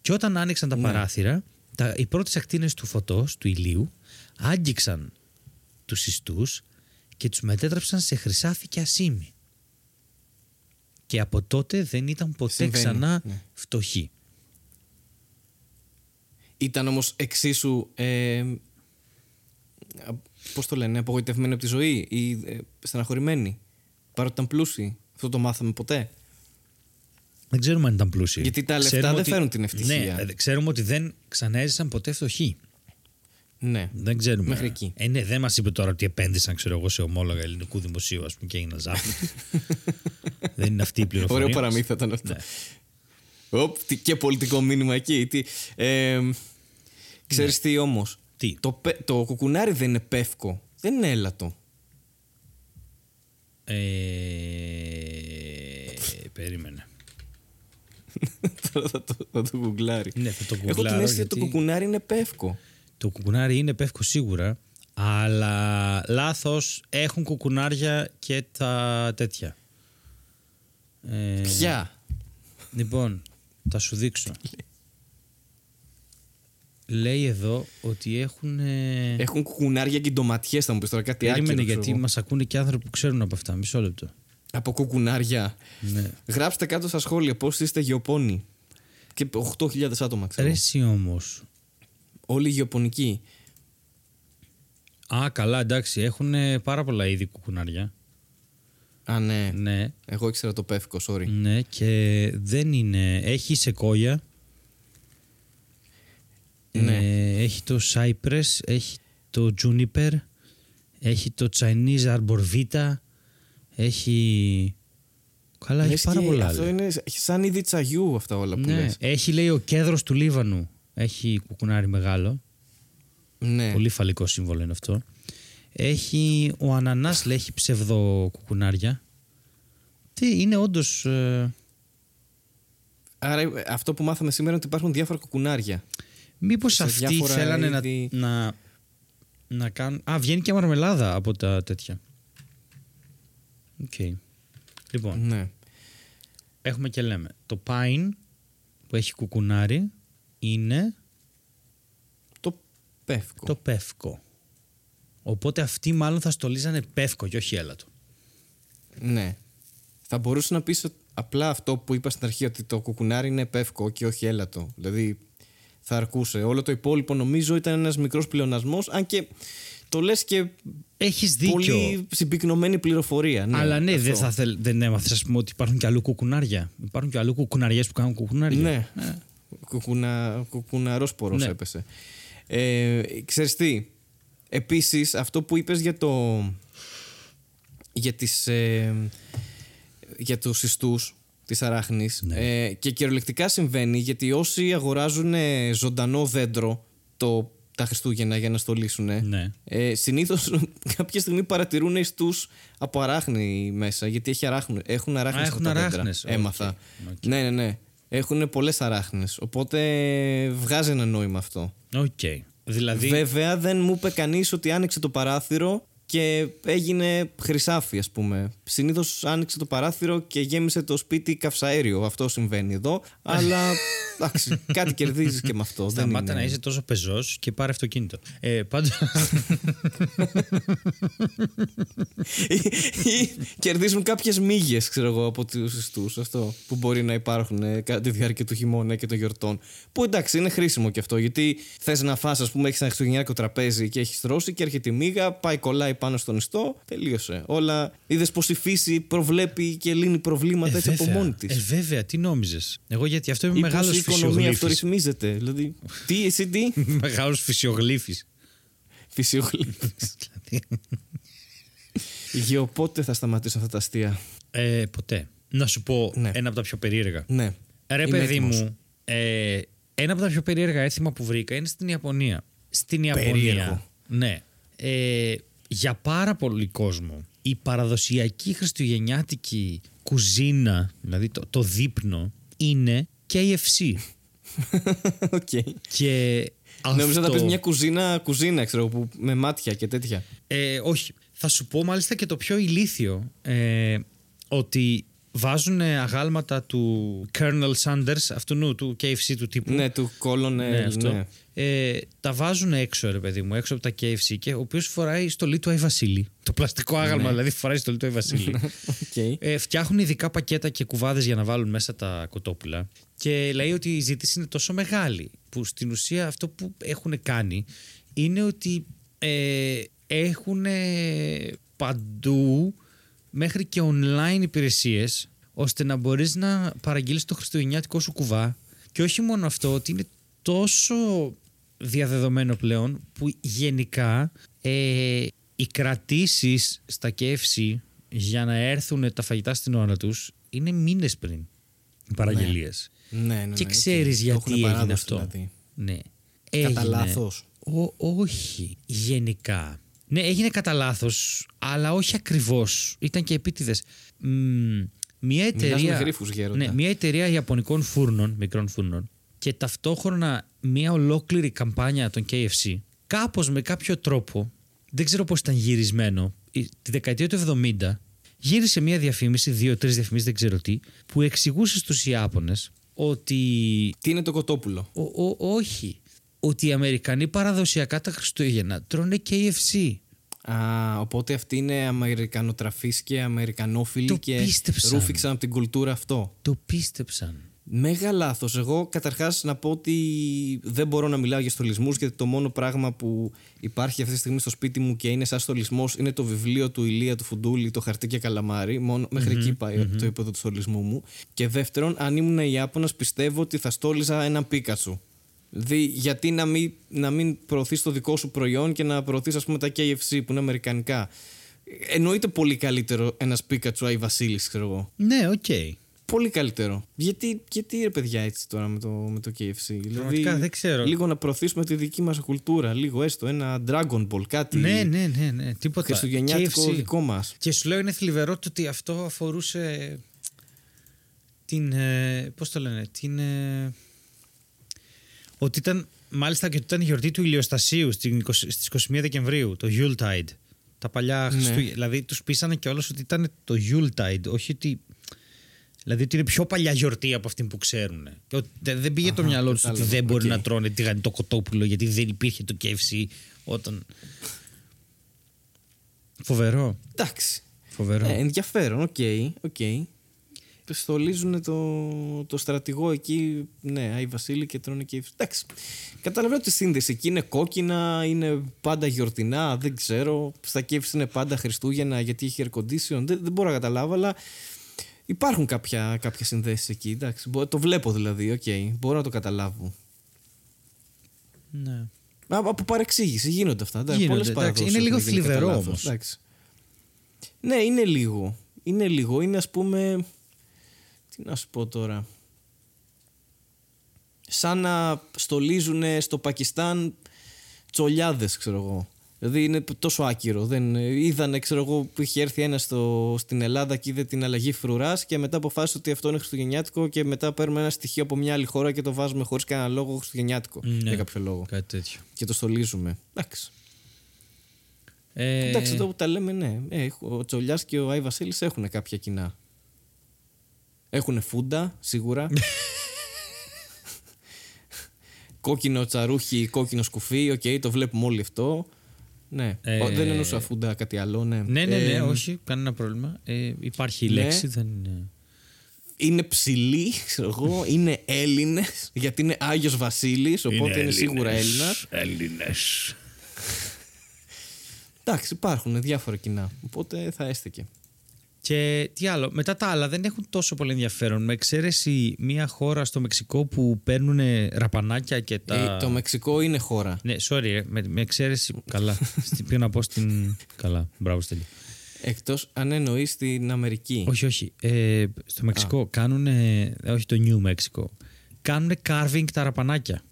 Και όταν άνοιξαν τα παράθυρα, τα, οι πρώτες ακτίνες του φωτός, του ηλίου, άγγιξαν τους ιστούς και τους μετέτρεψαν σε χρυσάφι και ασίμι. Και από τότε δεν ήταν ποτέ
Συμβαίνει,
ξανά
ναι.
φτωχοί.
Ήταν όμως εξίσου. Ε, Πώς το λένε, απογοητευμένοι από τη ζωή ή ε, στεναχωρημένοι. Παρότι ήταν πλούσιοι. Αυτό το μάθαμε ποτέ.
Δεν ξέρουμε αν ήταν πλούσιοι.
Γιατί τα λεφτά
Ξέρουμε
δεν φέρουν την ευτυχία.
Ναι, ε, ξέρουμε ότι δεν ξαναέζησαν ποτέ φτωχοί.
Ναι.
Δεν ξέρουμε.
Μέχρι εκεί.
Ε, ναι, δεν μας είπε τώρα ότι επένδυσαν ξέρω εγώ, σε ομόλογα ελληνικού δημοσίου ας πούμε, και έγιναν ζάπλουτοι. δεν είναι αυτή η πληροφορία.
Ωραίο
μας.
παραμύθι ήταν αυτό.
Ναι.
Οπ, τι- και πολιτικό μήνυμα εκεί. Τι, ε, ξέρεις τι όμως;
Τι;
Το, πε- το κουκουνάρι δεν είναι πεύκο. Δεν είναι έλατο.
Ε, περίμενε.
Τώρα θα το, θα το γκουγκλάρει.
Ναι, θα το
Έχω την
γκουγκλάρω,
αίσθηση ότι το
γιατί-
κουκουνάρι είναι πεύκο.
Το κουκουνάρι είναι πεύκο σίγουρα, αλλά λάθος έχουν κουκουνάρια και τα τέτοια. Ε,
Ποια;
Λοιπόν, θα σου δείξω. Λέει εδώ ότι έχουν. ε,
Έχουν κουκουνάρια και ντοματιές, θα μου πεις τώρα κάτι άκυρο.
Περίμενε
ξέρω
γιατί
εγώ.
μας ακούνε και άνθρωποι που ξέρουν από αυτά. Μισό λεπτό.
Από κουκουνάρια.
Ναι.
Γράψτε κάτω στα σχόλια πώς είστε γεωπόνοι. Και 8.000 άτομα ξέρω.
Ρε εσύ όμως.
Όλοι γεωπονικοί.
Α, καλά, εντάξει. Έχουν πάρα πολλά είδη κουκουνάρια.
Α, ναι.
Ναι.
Εγώ ήξερα το πεύκο, sorry.
Ναι, και δεν είναι. Έχει σεκόγια.
Ναι.
Ε, έχει το Cypress, έχει το Juniper, έχει το Chinese Arbor Vita, έχει... Καλά, έχει
Λες
πάρα
και
πολλά.
Αυτό
λέει.
είναι σαν είδη τσαγιού αυτά όλα που
Ναι,
λες.
έχει λέει ο κέδρος του Λίβανου. Έχει κουκουνάρι μεγάλο.
Ναι.
Πολύ φαλικό σύμβολο είναι αυτό. Έχει ο Ανανάς λέει έχει ψευδο κουκουνάρια. Τι είναι όντως... ε,
Άρα ε, αυτό που μάθαμε σήμερα είναι ότι υπάρχουν διάφορα κουκουνάρια.
Μήπως
σε
αυτοί
διάφορα
θέλανε να,
είδη.
να, να κάνουν... Α, βγαίνει και μαρμελάδα από τα τέτοια. Οκ. Λοιπόν,
Ναι.
έχουμε και λέμε. Το pine που έχει κουκουνάρι είναι
Το πεύκο.
το πεύκο. Οπότε αυτοί μάλλον θα στολίζανε πεύκο και όχι έλατο.
Ναι. Θα μπορούσε να πεις ότι απλά αυτό που είπα στην αρχή ότι το κουκουνάρι είναι πεύκο και όχι έλατο. Δηλαδή θα αρκούσε. Όλο το υπόλοιπο νομίζω ήταν ένας μικρός πλεονασμός αν και το λες και
Έχεις δίκιο.
πολύ συμπυκνωμένη πληροφορία. Ναι,
Αλλά ναι,
αυτό.
δεν, θα θέλ, δεν έμαθες ας πούμε ότι υπάρχουν και αλλού κουκουνάρια. Υπάρχουν και αλλού κουκουναριές που κάνουν κουκουνάρια.
Ναι. Κουκουνα, κουκουναρόσπορος
Ναι.
έπεσε. Ε, ξέρεις τι, επίσης αυτό που είπες για το... για τις... Ε, για τους ιστούς της αράχνης
Ναι.
ε, και κυριολεκτικά συμβαίνει γιατί όσοι αγοράζουν ε, ζωντανό δέντρο το τα Χριστούγεννα για να στολίσουν.
Ναι.
Ε, Συνήθως κάποια στιγμή παρατηρούν ιστούς από αράχνη μέσα. Γιατί έχει αράχνη, έχουν αράχνες.
Α, έχουν αράχνες.
Έμαθα.
Οκ, οκ.
Ναι, ναι, ναι. Έχουν πολλές αράχνες. Οπότε βγάζει ένα νόημα αυτό.
Οκ. Δηλαδή.
Βέβαια δεν μου είπε κανείς ότι άνοιξε το παράθυρο και έγινε χρυσάφι, ας πούμε. Συνήθως άνοιξε το παράθυρο και γέμισε το σπίτι καυσαέριο. Αυτό συμβαίνει εδώ. Αλλά εντάξει, κάτι κερδίζεις και με αυτό. δεν
Σταμάτα
είναι...
να είσαι τόσο πεζός και πάρε αυτοκίνητο. Ε, πάντως...
Ή κερδίζουν κάποιες μύγες, ξέρω εγώ, από τους ιστούς. Αυτό που μπορεί να υπάρχουν ε, κατά τη διάρκεια του χειμώνα και των γιορτών. Που εντάξει, είναι χρήσιμο και αυτό. Γιατί θες να φας, ας πούμε, έχεις ένα χριστουγεννιάτικο τραπέζι και έχεις τρώσει και έρχεται η μύγα, πάει κολλάει πάνω στον ιστό, τελείωσε. Όλα. Είδες πως η φύση προβλέπει και λύνει προβλήματα έτσι από μόνη της.
Ε, βέβαια, τι νόμιζες. Εγώ γιατί αυτό είμαι
Ή
μεγάλος
πως η οικονομία
φυσιογλύφη.
αυτορυθμίζεται. Δηλαδή, τι, εσύ τι;
Μεγάλος φυσιογλύφη.
Φυσιογλύφης. Γεω, πότε θα σταματήσω αυτά τα αστεία.
Ε, ποτέ. Να σου πω
Ναι.
ένα από τα πιο περίεργα.
Ναι.
Ρε
Είμαι
παιδί
έτοιμος.
μου, ε, ένα από τα πιο περίεργα έθιμα που βρήκα είναι στην Ιαπωνία. Στην Ιαπωνία.
Περίεργο.
Ναι. Ε, για πάρα πολύ κόσμο η παραδοσιακή χριστουγεννιάτικη κουζίνα, δηλαδή το, το δείπνο, είναι KFC.
Οκ.
Και
Νομίζω να
αυτό-
πεις μια κουζίνα, κουζίνα, ξέρω που, με μάτια και τέτοια.
Ε, όχι. Θα σου πω μάλιστα και το πιο ηλίθιο. Ε, ότι βάζουν αγάλματα του Colonel Sanders, αυτού του KFC του τύπου.
Ναι, του Colonel.
Ναι,
Ναι,
αυτό.
ναι.
Ε, τα βάζουν έξω, ρε παιδί μου, έξω από τα KFC και ο οποίος φοράει στολή του Άι Βασίλη. Το πλαστικό άγαλμα,
Ναι.
δηλαδή φοράει στολή του Άι Βασίλη.
Οκ.
ε, φτιάχνουν ειδικά πακέτα και κουβάδες για να βάλουν μέσα τα κοτόπουλα. Και λέει ότι η ζήτηση είναι τόσο μεγάλη που στην ουσία αυτό που έχουν κάνει είναι ότι ε, έχουν παντού μέχρι και online υπηρεσίες ώστε να μπορείς να παραγγείλεις το χριστουγεννιάτικο σου κουβά και όχι μόνο αυτό ότι είναι τόσο διαδεδομένο πλέον που γενικά ε, οι κρατήσεις στα KFC για να έρθουν τα φαγητά στην ώρα τους είναι μήνες πριν οι παραγγελίες.
Ναι, ναι, ναι,
και
οκ.
ξέρεις
Το
γιατί
έχουν
έγινε
παράδοση,
αυτό.
δηλαδή.
Ναι.
Κατά
Έγινε-
λάθος.
Ο, όχι. Γενικά. Ναι, έγινε κατά λάθος, αλλά όχι ακριβώς. Ήταν και επίτηδες. Μια
Μιλάς
εταιρεία.
με γρίφους, γέροντα.
ναι, μια εταιρεία ιαπωνικών φούρνων, μικρών φούρνων, και ταυτόχρονα μια ολόκληρη καμπάνια των KFC, κάπως με κάποιο τρόπο, δεν ξέρω πώς ήταν γυρισμένο, η- τη δεκαετία του 70, γύρισε μια διαφήμιση, δύο-τρεις διαφημίσεις, δεν ξέρω τι, που εξηγούσε στους Ιάπωνες ότι
Τι είναι το κοτόπουλο;
ο, ο- όχι. Ότι οι Αμερικανοί παραδοσιακά τα Χριστούγεννα τρώνε KFC.
Α, οπότε αυτοί είναι Αμερικανοτραφείς και Αμερικανόφιλοι
Το
και
πίστεψαν.
ρούφηξαν από την κουλτούρα αυτό.
Το πίστεψαν.
Μέγα λάθος. Εγώ καταρχάς να πω ότι δεν μπορώ να μιλάω για στολισμούς γιατί το μόνο πράγμα που υπάρχει αυτή τη στιγμή στο σπίτι μου και είναι σαν στολισμός είναι το βιβλίο του Ηλία του Φουντούλη, το χαρτί και καλαμάρι. Μόνο, μέχρι εκεί πάει το επίπεδο του στολισμού μου. Και δεύτερον, αν ήμουν Ιάπωνας, πιστεύω ότι θα στόλιζα έναν Πίκατσου. Δηλαδή, γιατί να μην, να μην προωθείς το δικό σου προϊόν και να προωθείς, ας πούμε, τα KFC που είναι αμερικανικά. Εννοείται πολύ καλύτερο ένας Πίκατσου Άι Βασίλης, ξέρω εγώ.
Ναι, οκ.
Πολύ καλύτερο. Γιατί, γιατί ρε παιδιά έτσι τώρα με το, με το KFC. Δηλαδή,
Πραγματικά δεν ξέρω.
Λίγο να προωθήσουμε τη δική μας κουλτούρα. Λίγο έστω ένα Dragon Ball, κάτι
Ναι, ναι, ναι, ναι. Τίποτα.
χριστουγεννιάτικο
KFC.
δικό μας.
Και σου λέω είναι θλιβερό το ότι αυτό αφορούσε την. Ε, πώς το λένε, την. Ε, ότι ήταν. Μάλιστα και ότι ήταν η γιορτή του ηλιοστασίου στην 20 στις 21 Δεκεμβρίου, το Yuletide. Τα παλιά
Ναι.
Χριστούγεννα. Δηλαδή τους πείσανε κιόλας ότι ήταν το Yuletide, όχι ότι. Δηλαδή ότι είναι πιο παλιά γιορτή από αυτή που ξέρουν. Και ότι δεν δεν πήγε το
Αχα,
μυαλό τους ότι
κατάλαβα.
δεν μπορεί
Οκ.
να τρώνε τηγανιτό κοτόπουλο γιατί δεν υπήρχε το KFC όταν. Φοβερό.
Εντάξει.
Φοβερό.
Ε, ενδιαφέρον, οκ. οκ. Στολίζουν το, το στρατηγό εκεί, ναι, Άι Βασίλη και τρώνε και. Εντάξει. Καταλαβαίνω τη σύνδεση. Εκεί είναι κόκκινα, είναι πάντα γιορτινά, δεν ξέρω. Στα KFC είναι πάντα Χριστούγεννα γιατί έχει air condition. Δεν, δεν μπορώ να καταλάβω, αλλά υπάρχουν κάποια, κάποια συνδέσεις εκεί. Εντάξει. Μπο- Το βλέπω δηλαδή, οκ. Μπορώ να το καταλάβω.
Ναι.
Α, Από παρεξήγηση γίνονται αυτά. εντάξει,
Γίνονται,
πολλές
εντάξει.
παραδόσεις
Είναι λίγο
έχουν γίνει κατά
θλιβερό
λάθος,
όμως.
εντάξει. Ναι, είναι λίγο. Είναι λίγο. Είναι ας πούμε... Τι να σου πω τώρα. Σαν να στολίζουν στο Πακιστάν τσολιάδες, ξέρω εγώ. Δηλαδή είναι τόσο άκυρο. Δεν, είδανε, ξέρω εγώ, που είχε έρθει ένας στην Ελλάδα και είδε την αλλαγή φρουράς και μετά αποφάσισε ότι αυτό είναι χριστουγεννιάτικο και μετά παίρνουμε ένα στοιχείο από μια άλλη χώρα και το βάζουμε χωρίς κανένα λόγο χριστουγεννιάτικο.
Ναι.
Για κάποιο λόγο.
Κάτι τέτοιο.
Και το στολίζουμε. Εντάξει.
Ε,
Εντάξει, εδώ που τα λέμε, ναι. Ε, ο Τσολιάς και ο Άι Βασίλης έχουν κάποια κοινά. Έχουν φούντα, σίγουρα. κόκκινο τσαρούχι, κόκκινο σκουφί, οκ, το βλέπουμε όλοι αυτό. Ναι.
Ε,
Ο- Δεν εννοούσα φούντα κάτι άλλο, ναι.
ναι, ναι, ναι,
Ε,
όχι, κανένα πρόβλημα. Ε, υπάρχει η
ναι.
λέξη, δεν είναι.
Είναι ψηλοί, ξέρω εγώ, είναι Έλληνες, γιατί είναι Άγιος Βασίλης, οπότε είναι, σίγουρα Έλληνα.
Έλληνες.
Εντάξει, υπάρχουν διάφορα κοινά. Οπότε θα έστεκε.
Και τι άλλο, μετά τα άλλα δεν έχουν τόσο πολύ ενδιαφέρον. Με εξαίρεση μια χώρα στο Μεξικό που παίρνουν ραπανάκια και τα.
Ε, το Μεξικό είναι χώρα.
Ναι, sorry, ε, με, με εξαίρεση. καλά. Στην, πήγα να πω στην. Καλά, μπράβο, Στέλιο.
Εκτός αν εννοείς στην Αμερική.
Όχι, όχι. Ε, στο Μεξικό κάνουν. Όχι το New Mexico. Κάνουν carving τα ραπανάκια.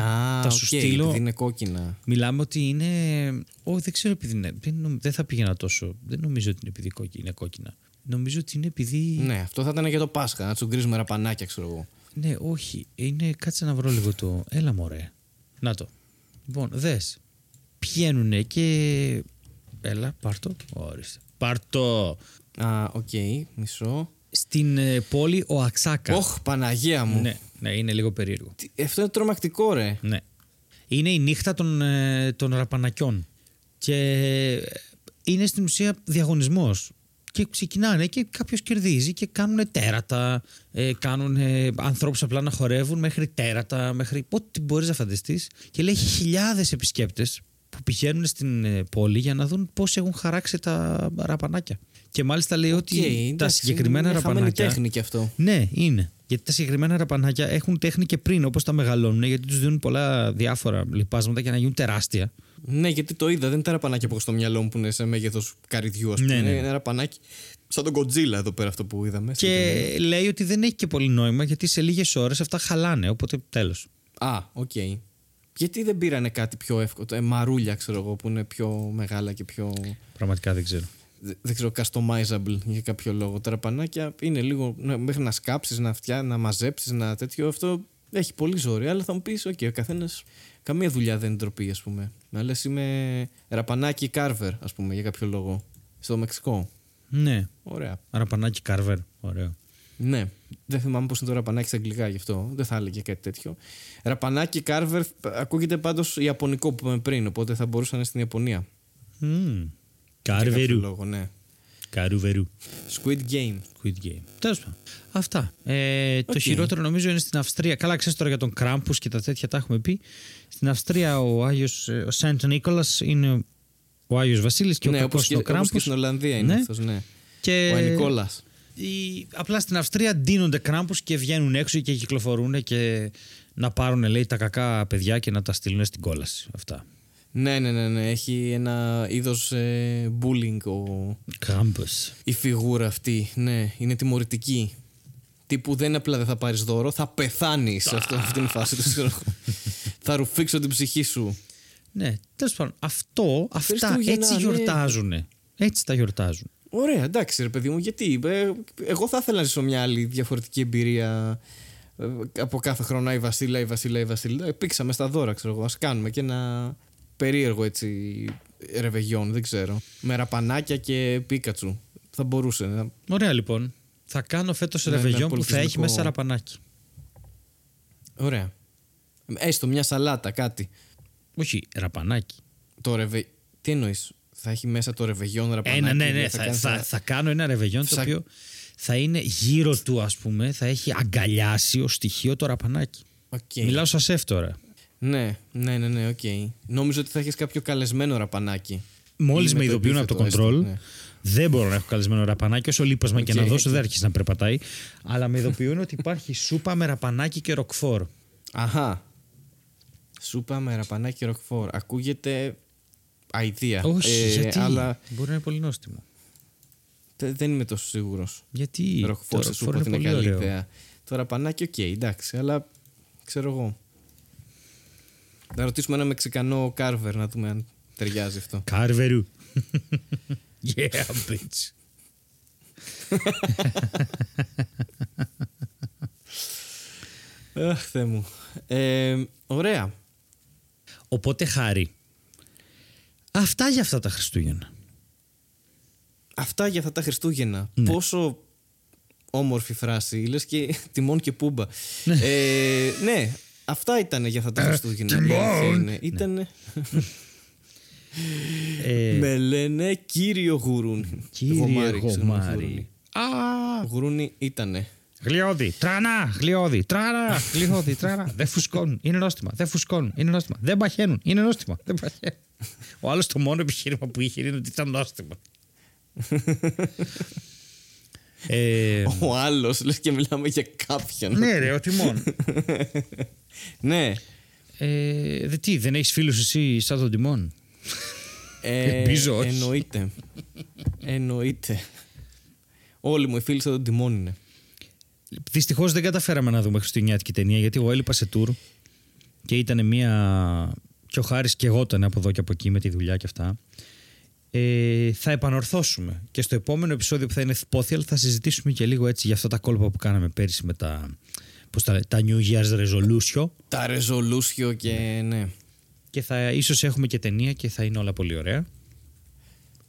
Α,
Θα
οκ,
σου στείλω-
επειδή είναι κόκκινα.
Μιλάμε ότι είναι. Όχι, δεν ξέρω επειδή είναι. Δεν, νομ- δεν θα πήγαινα τόσο. Δεν νομίζω ότι είναι επειδή κόκκι- είναι κόκκινα. Νομίζω ότι είναι επειδή.
Ναι, αυτό θα ήταν για το Πάσχα, να τσουγκρίζουμε ραπανάκια, ξέρω εγώ.
Ναι, όχι. Είναι. Κάτσε να βρω λίγο το. Έλα, μωρέ. Να το. Λοιπόν, δες. Πηγαίνουνε και. Έλα, πάρ' το. Ορίστε. Πάρ' το.
Α, οκ, μισό.
Στην ε, πόλη Οαξάκα.
Όχ, Παναγία μου.
Ναι, ναι, είναι λίγο περίεργο.
Τι- Αυτό είναι τρομακτικό, ρε.
Ναι. Είναι η νύχτα των, ε, των ραπανακιών. Και ε, είναι στην ουσία διαγωνισμός. Και ξεκινάνε και κάποιος κερδίζει και κάνουν τέρατα. Ε, κάνουν ε, ανθρώπους απλά να χορεύουν μέχρι τέρατα, μέχρι ό,τι μπορείς να φανταστείς. Και λέει έχει χιλιάδες επισκέπτες που πηγαίνουν στην ε, πόλη για να δουν πώς έχουν χαράξει τα ραπανάκια. Και μάλιστα λέει ότι
Οκ,
τα
εντάξει,
συγκεκριμένα
είναι μια χαμένη
ραπανάκια...
τέχνη κι αυτό.
Ναι, είναι. Γιατί τα συγκεκριμένα ραπανάκια έχουν τέχνη και πριν, όπως τα μεγαλώνουν, γιατί τους δίνουν πολλά διάφορα λιπάσματα για να γίνουν τεράστια.
Ναι, γιατί το είδα. Δεν είναι τα ραπανάκια που έχω στο μυαλό μου που είναι σε μέγεθος καρυδιού, ας πούμε.
Ναι, ναι.
Είναι ένα ραπανάκι. Σαν τον Γκοντζίλα εδώ πέρα αυτό που είδαμε. στην ταινία.
Και λέει ότι δεν έχει και πολύ νόημα, γιατί σε λίγες ώρες αυτά χαλάνε. Οπότε τέλος.
Α, οκ. Γιατί δεν πήρανε κάτι πιο εύκολο. Ε, μαρούλια, ξέρω εγώ, που είναι πιο μεγάλα και πιο.
Πραγματικά δεν ξέρω.
Δε- Δεν ξέρω, customizable για κάποιο λόγο. Τα ραπανάκια είναι λίγο. ναι, Μέχρι να σκάψεις, να φτιά, να μαζέψεις, να τέτοιο. Αυτό έχει πολύ ζόρι. Αλλά θα μου πεις, οκ, ο καθένας. Καμία δουλειά δεν είναι ντροπή, ας πούμε. Να λες, είμαι ραπανάκι carver, ας πούμε, για κάποιο λόγο. Στο Μεξικό.
Ναι.
Ωραία.
Ραπανάκι carver. Ωραίο.
Ναι. Δεν θυμάμαι πώς είναι το ραπανάκι στα αγγλικά γι' αυτό. Δεν θα έλεγε κάτι τέτοιο. Ραπανάκι carver ακούγεται πάντως ιαπωνικό που είπαμε πριν, οπότε θα μπορούσε να είναι στην Ιαπωνία.
Μμμ.
Για κάποιο
Κάρβερου.
λόγο, ναι.
Καρούβερου.
Squid Game.
Squid Game. Τέλος πάντων. Αυτά. Ε, Το
Οκ.
χειρότερο νομίζω είναι στην Αυστρία. Καλά, ξέρεις τώρα για τον Κράμπους και τα τέτοια τα έχουμε πει. Στην Αυστρία ο Άγιος, ε, ο Saint Nicholas είναι ο Άγιος Βασίλης και
ναι,
ο
όπως
κακός
και,
είναι ο
όπως
Κράμπου.
και στην Ολλανδία είναι
Ναι.
αυτός, ναι.
Και
Ο Νικόλας.
οι- απλά στην Αυστρία ντύνονται κράμπους και βγαίνουν έξω και κυκλοφορούν και να πάρουν λέει τα κακά παιδιά και να τα στείλουν στην κόλαση. Αυτά.
Ναι, ναι, ναι, ναι. Έχει ένα είδος ε, bullying ο...
Κράμπους.
η φιγούρα αυτή. Ναι, είναι τιμωρητική. Τύπου δεν είναι απλά δεν θα πάρεις δώρο, θα πεθάνεις σε αυτό, αυτή είναι η φάση του. ξέρω εγώ. θα ρουφήξω την ψυχή σου.
Ναι, τέλος πάντων. Αυτό, αυτά
Χριστούγεννα,
έτσι
ναι.
γιορτάζουν. Έτσι τα γιορτάζουν.
Ωραία, εντάξει, ρε παιδί μου, γιατί. ε, εγώ θα ήθελα να ζήσω μια άλλη διαφορετική εμπειρία ε, από κάθε χρόνο. Η Βασίλα, η Βασίλα, η Βασίλα. Ε, πήξαμε στα δώρα, ξέρω εγώ. Α κάνουμε και ένα περίεργο έτσι ρεβεγιόν, δεν ξέρω. Με ραπανάκια και πίκατσου. Θα μπορούσε. να-
Ωραία λοιπόν. Θα κάνω φέτος
Ναι,
ρεβεγιόν
ναι,
που θα έχει
πολιτισμικό.
μέσα ραπανάκι.
Ωραία. Έστω μια σαλάτα, κάτι.
Όχι, ραπανάκι.
Το ρεβε... Τι εννοείς, θα έχει μέσα το ρεβεγιόν ραπανάκι.
Ένα, ναι, ναι.
δηλαδή
Θα,
κάνεις
θα,
ένα-
θα κάνω ένα ρεβεγιόν το
Ψα-
οποίο θα είναι γύρω του, ας πούμε, θα έχει αγκαλιάσει ως στοιχείο το ραπανάκι.
Οκ.
Μιλάω σαν σεφ τώρα.
Ναι, ναι, ναι, ναι, οκ. Νόμιζα ότι θα έχεις κάποιο καλεσμένο ραπανάκι.
Μόλις
Ή
με
το
ειδοποιούν από το
επίθετο, έστω,
control,
ναι.
δεν μπορώ να έχω καλεσμένο ραπανάκι. Όσο λίπασμα και
Οκ,
να δώσω,
οκ.
δεν αρχίσει να περπατάει. Αλλά με ειδοποιούν ότι υπάρχει σούπα με ραπανάκι και ροκφόρ.
Αχά. Σούπα με ραπανάκι και ροκφόρ. Ακούγεται αηδία.
Όχι,
Ε,
γιατί;
Αλλά
Μπορεί να είναι πολύ νόστιμο.
τε- δεν είμαι τόσο σίγουρος.
Γιατί;
Ροκφόρ
το
σε σούπα
ροκφόρ
ότι είναι
πολύ
καλή
ωραίο.
ιδέα. Το ραπανάκι, οκ, εντάξει, αλλά ξέρω εγώ. Να ρωτήσουμε ένα Μεξικανό Κάρβερ να δούμε αν ταιριάζει αυτό.
Κάρβερου. yeah, bitch.
Αχ, Θεέ μου. Ε, ωραία.
Οπότε χάρη. Αυτά για αυτά τα Χριστούγεννα.
Αυτά για αυτά τα Χριστούγεννα.
Ναι.
Πόσο όμορφη φράση. Λες και τιμόν και πούμπα. ε, ναι, αυτά ήταν για αυτά τα Χριστούγεννα. Η αλήθεια είναι. Ήτανε...
Ε,
Με λένε κύριο Γουρούνι.
Κύριε
Γομάρι, συγγνώμη,
Γομάρη.
Γουρούνι.
Α,
Γουρούνι ήτανε.
γλιώδη, τρανά, γλιώδη, τρανά, γλιώδη, τρανά. Δεν φουσκώνουν, είναι νόστιμα. Δεν φουσκώνουν, είναι νόστιμα. Δεν παχαίνουν, είναι νόστιμα. Δεν παχαίνουν. Ο άλλος το μόνο επιχείρημα που είχε είναι ότι ήταν νόστιμα. ε,
Ο άλλος, λες και μιλάμε για κάποιον.
ναι, ρε, ο τιμόν.
ναι.
Ε, δε, τι, δεν έχεις φίλους εσύ σαν τον τιμόν.
Ε,
Ελπίζω όχι.
Εννοείται. εννοείται. Όλοι μου οι φίλοι σαν τον τιμόν είναι.
Δυστυχώς δεν καταφέραμε να δούμε χριστουγεννιάτικη ταινία γιατί εγώ έλειπα σε tour και ήταν μια. και ο Χάρης και εγώ ήταν από εδώ και από εκεί με τη δουλειά και αυτά. Ε, θα επανορθώσουμε και στο επόμενο επεισόδιο που θα είναι Θπόθιαλ θα συζητήσουμε και λίγο έτσι για αυτά τα κόλπα που κάναμε πέρυσι με τα, πώς τα, τα New Year's Resolution
Τα ρεζολούσιο και ναι.
και θα ίσως έχουμε και ταινία και θα είναι όλα πολύ ωραία.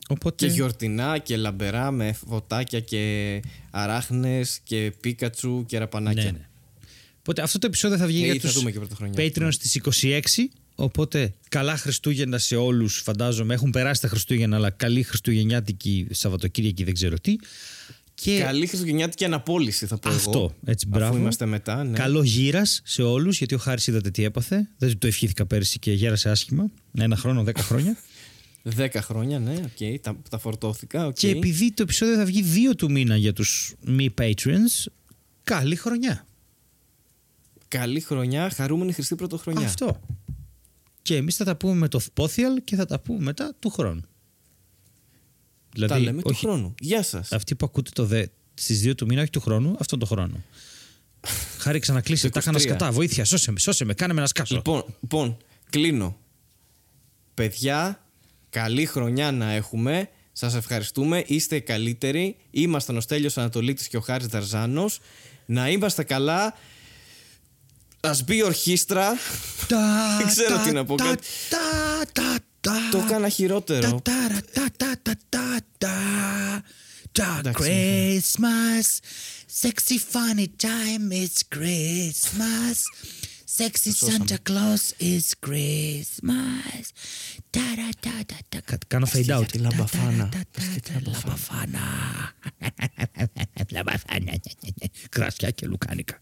Οπότε...
Και γιορτινά και λαμπερά με φωτάκια και αράχνες και πίκατσου και ραπανάκια.
Ναι, ναι. Οπότε αυτό το επεισόδιο θα βγει
Ε,
για
ή θα
τους
δούμε και πρωτοχρονιά.
Patreon στις 26. Οπότε καλά Χριστούγεννα σε όλους φαντάζομαι. Έχουν περάσει τα Χριστούγεννα αλλά καλή Χριστουγεννιάτικη Σαββατοκύριακη δεν ξέρω τι. Και
Καλή χριστουγεννιάτικη αναπόληση θα πω εγώ.
αυτό, έτσι
Αφού
μπράβο.
είμαστε μετά, ναι.
Καλό γήρας σε όλους γιατί ο Χάρης είδατε τι έπαθε. Δεν του το ευχήθηκα πέρυσι και γέρασε άσχημα. Ένα χρόνο, δέκα χρόνια.
Δέκα χρόνια, ναι, οκ, τα, τα φορτώθηκα. οκ.
και επειδή το επεισόδιο θα βγει 2 του μήνα για τους μη patrons, καλή χρονιά.
Καλή χρονιά, χαρούμενη Χριστή Πρωτοχρονιά.
Αυτό. Και εμείς θα τα πούμε με το Θπόθιαλ και θα τα πούμε μετά του χρόνου. Δηλαδή,
Τα λέμε του
όχι,
χρόνου. Γεια σας.
αυτοί που ακούτε το δε στις 2 του μήνα, όχι του χρόνου, αυτόν τον χρόνο. Χάρη ξανακλείσει,
Το
τα έκανα
23.
σκατά. Βοήθεια, σώσε με, σώσε με, κάνε με να σκάσω.
Λοιπόν, λοιπόν, κλείνω. Παιδιά, καλή χρονιά να έχουμε. Σας ευχαριστούμε. Είστε οι καλύτεροι. Ήμασταν ο Στέλιος Ανατολίτης και ο Χάρης Δαρζάνος. Να είμαστε καλά. Ας μπει η ορχήστρα.
Τα,
Δεν ξέρω
τα,
τι να πω,
τα,
κάτι-
τα, τα, τα,
Το έκανα χειρότερο.
τα, ταρα, τα, τα, τα, τα, τα. Τα
Εντάξει,
Christmas, sexy funny time is Christmas. Sexy Santa Claus is Christmas. Ταρα, τα, τα, τα. Κα- Κάνω fade
για
out.
τη λαμπαφάνα.
Τα, τα, τα, τα, τα, Λαμπαφάνα. Λαμπαφάνα. Κρασιά και λουκάνικα.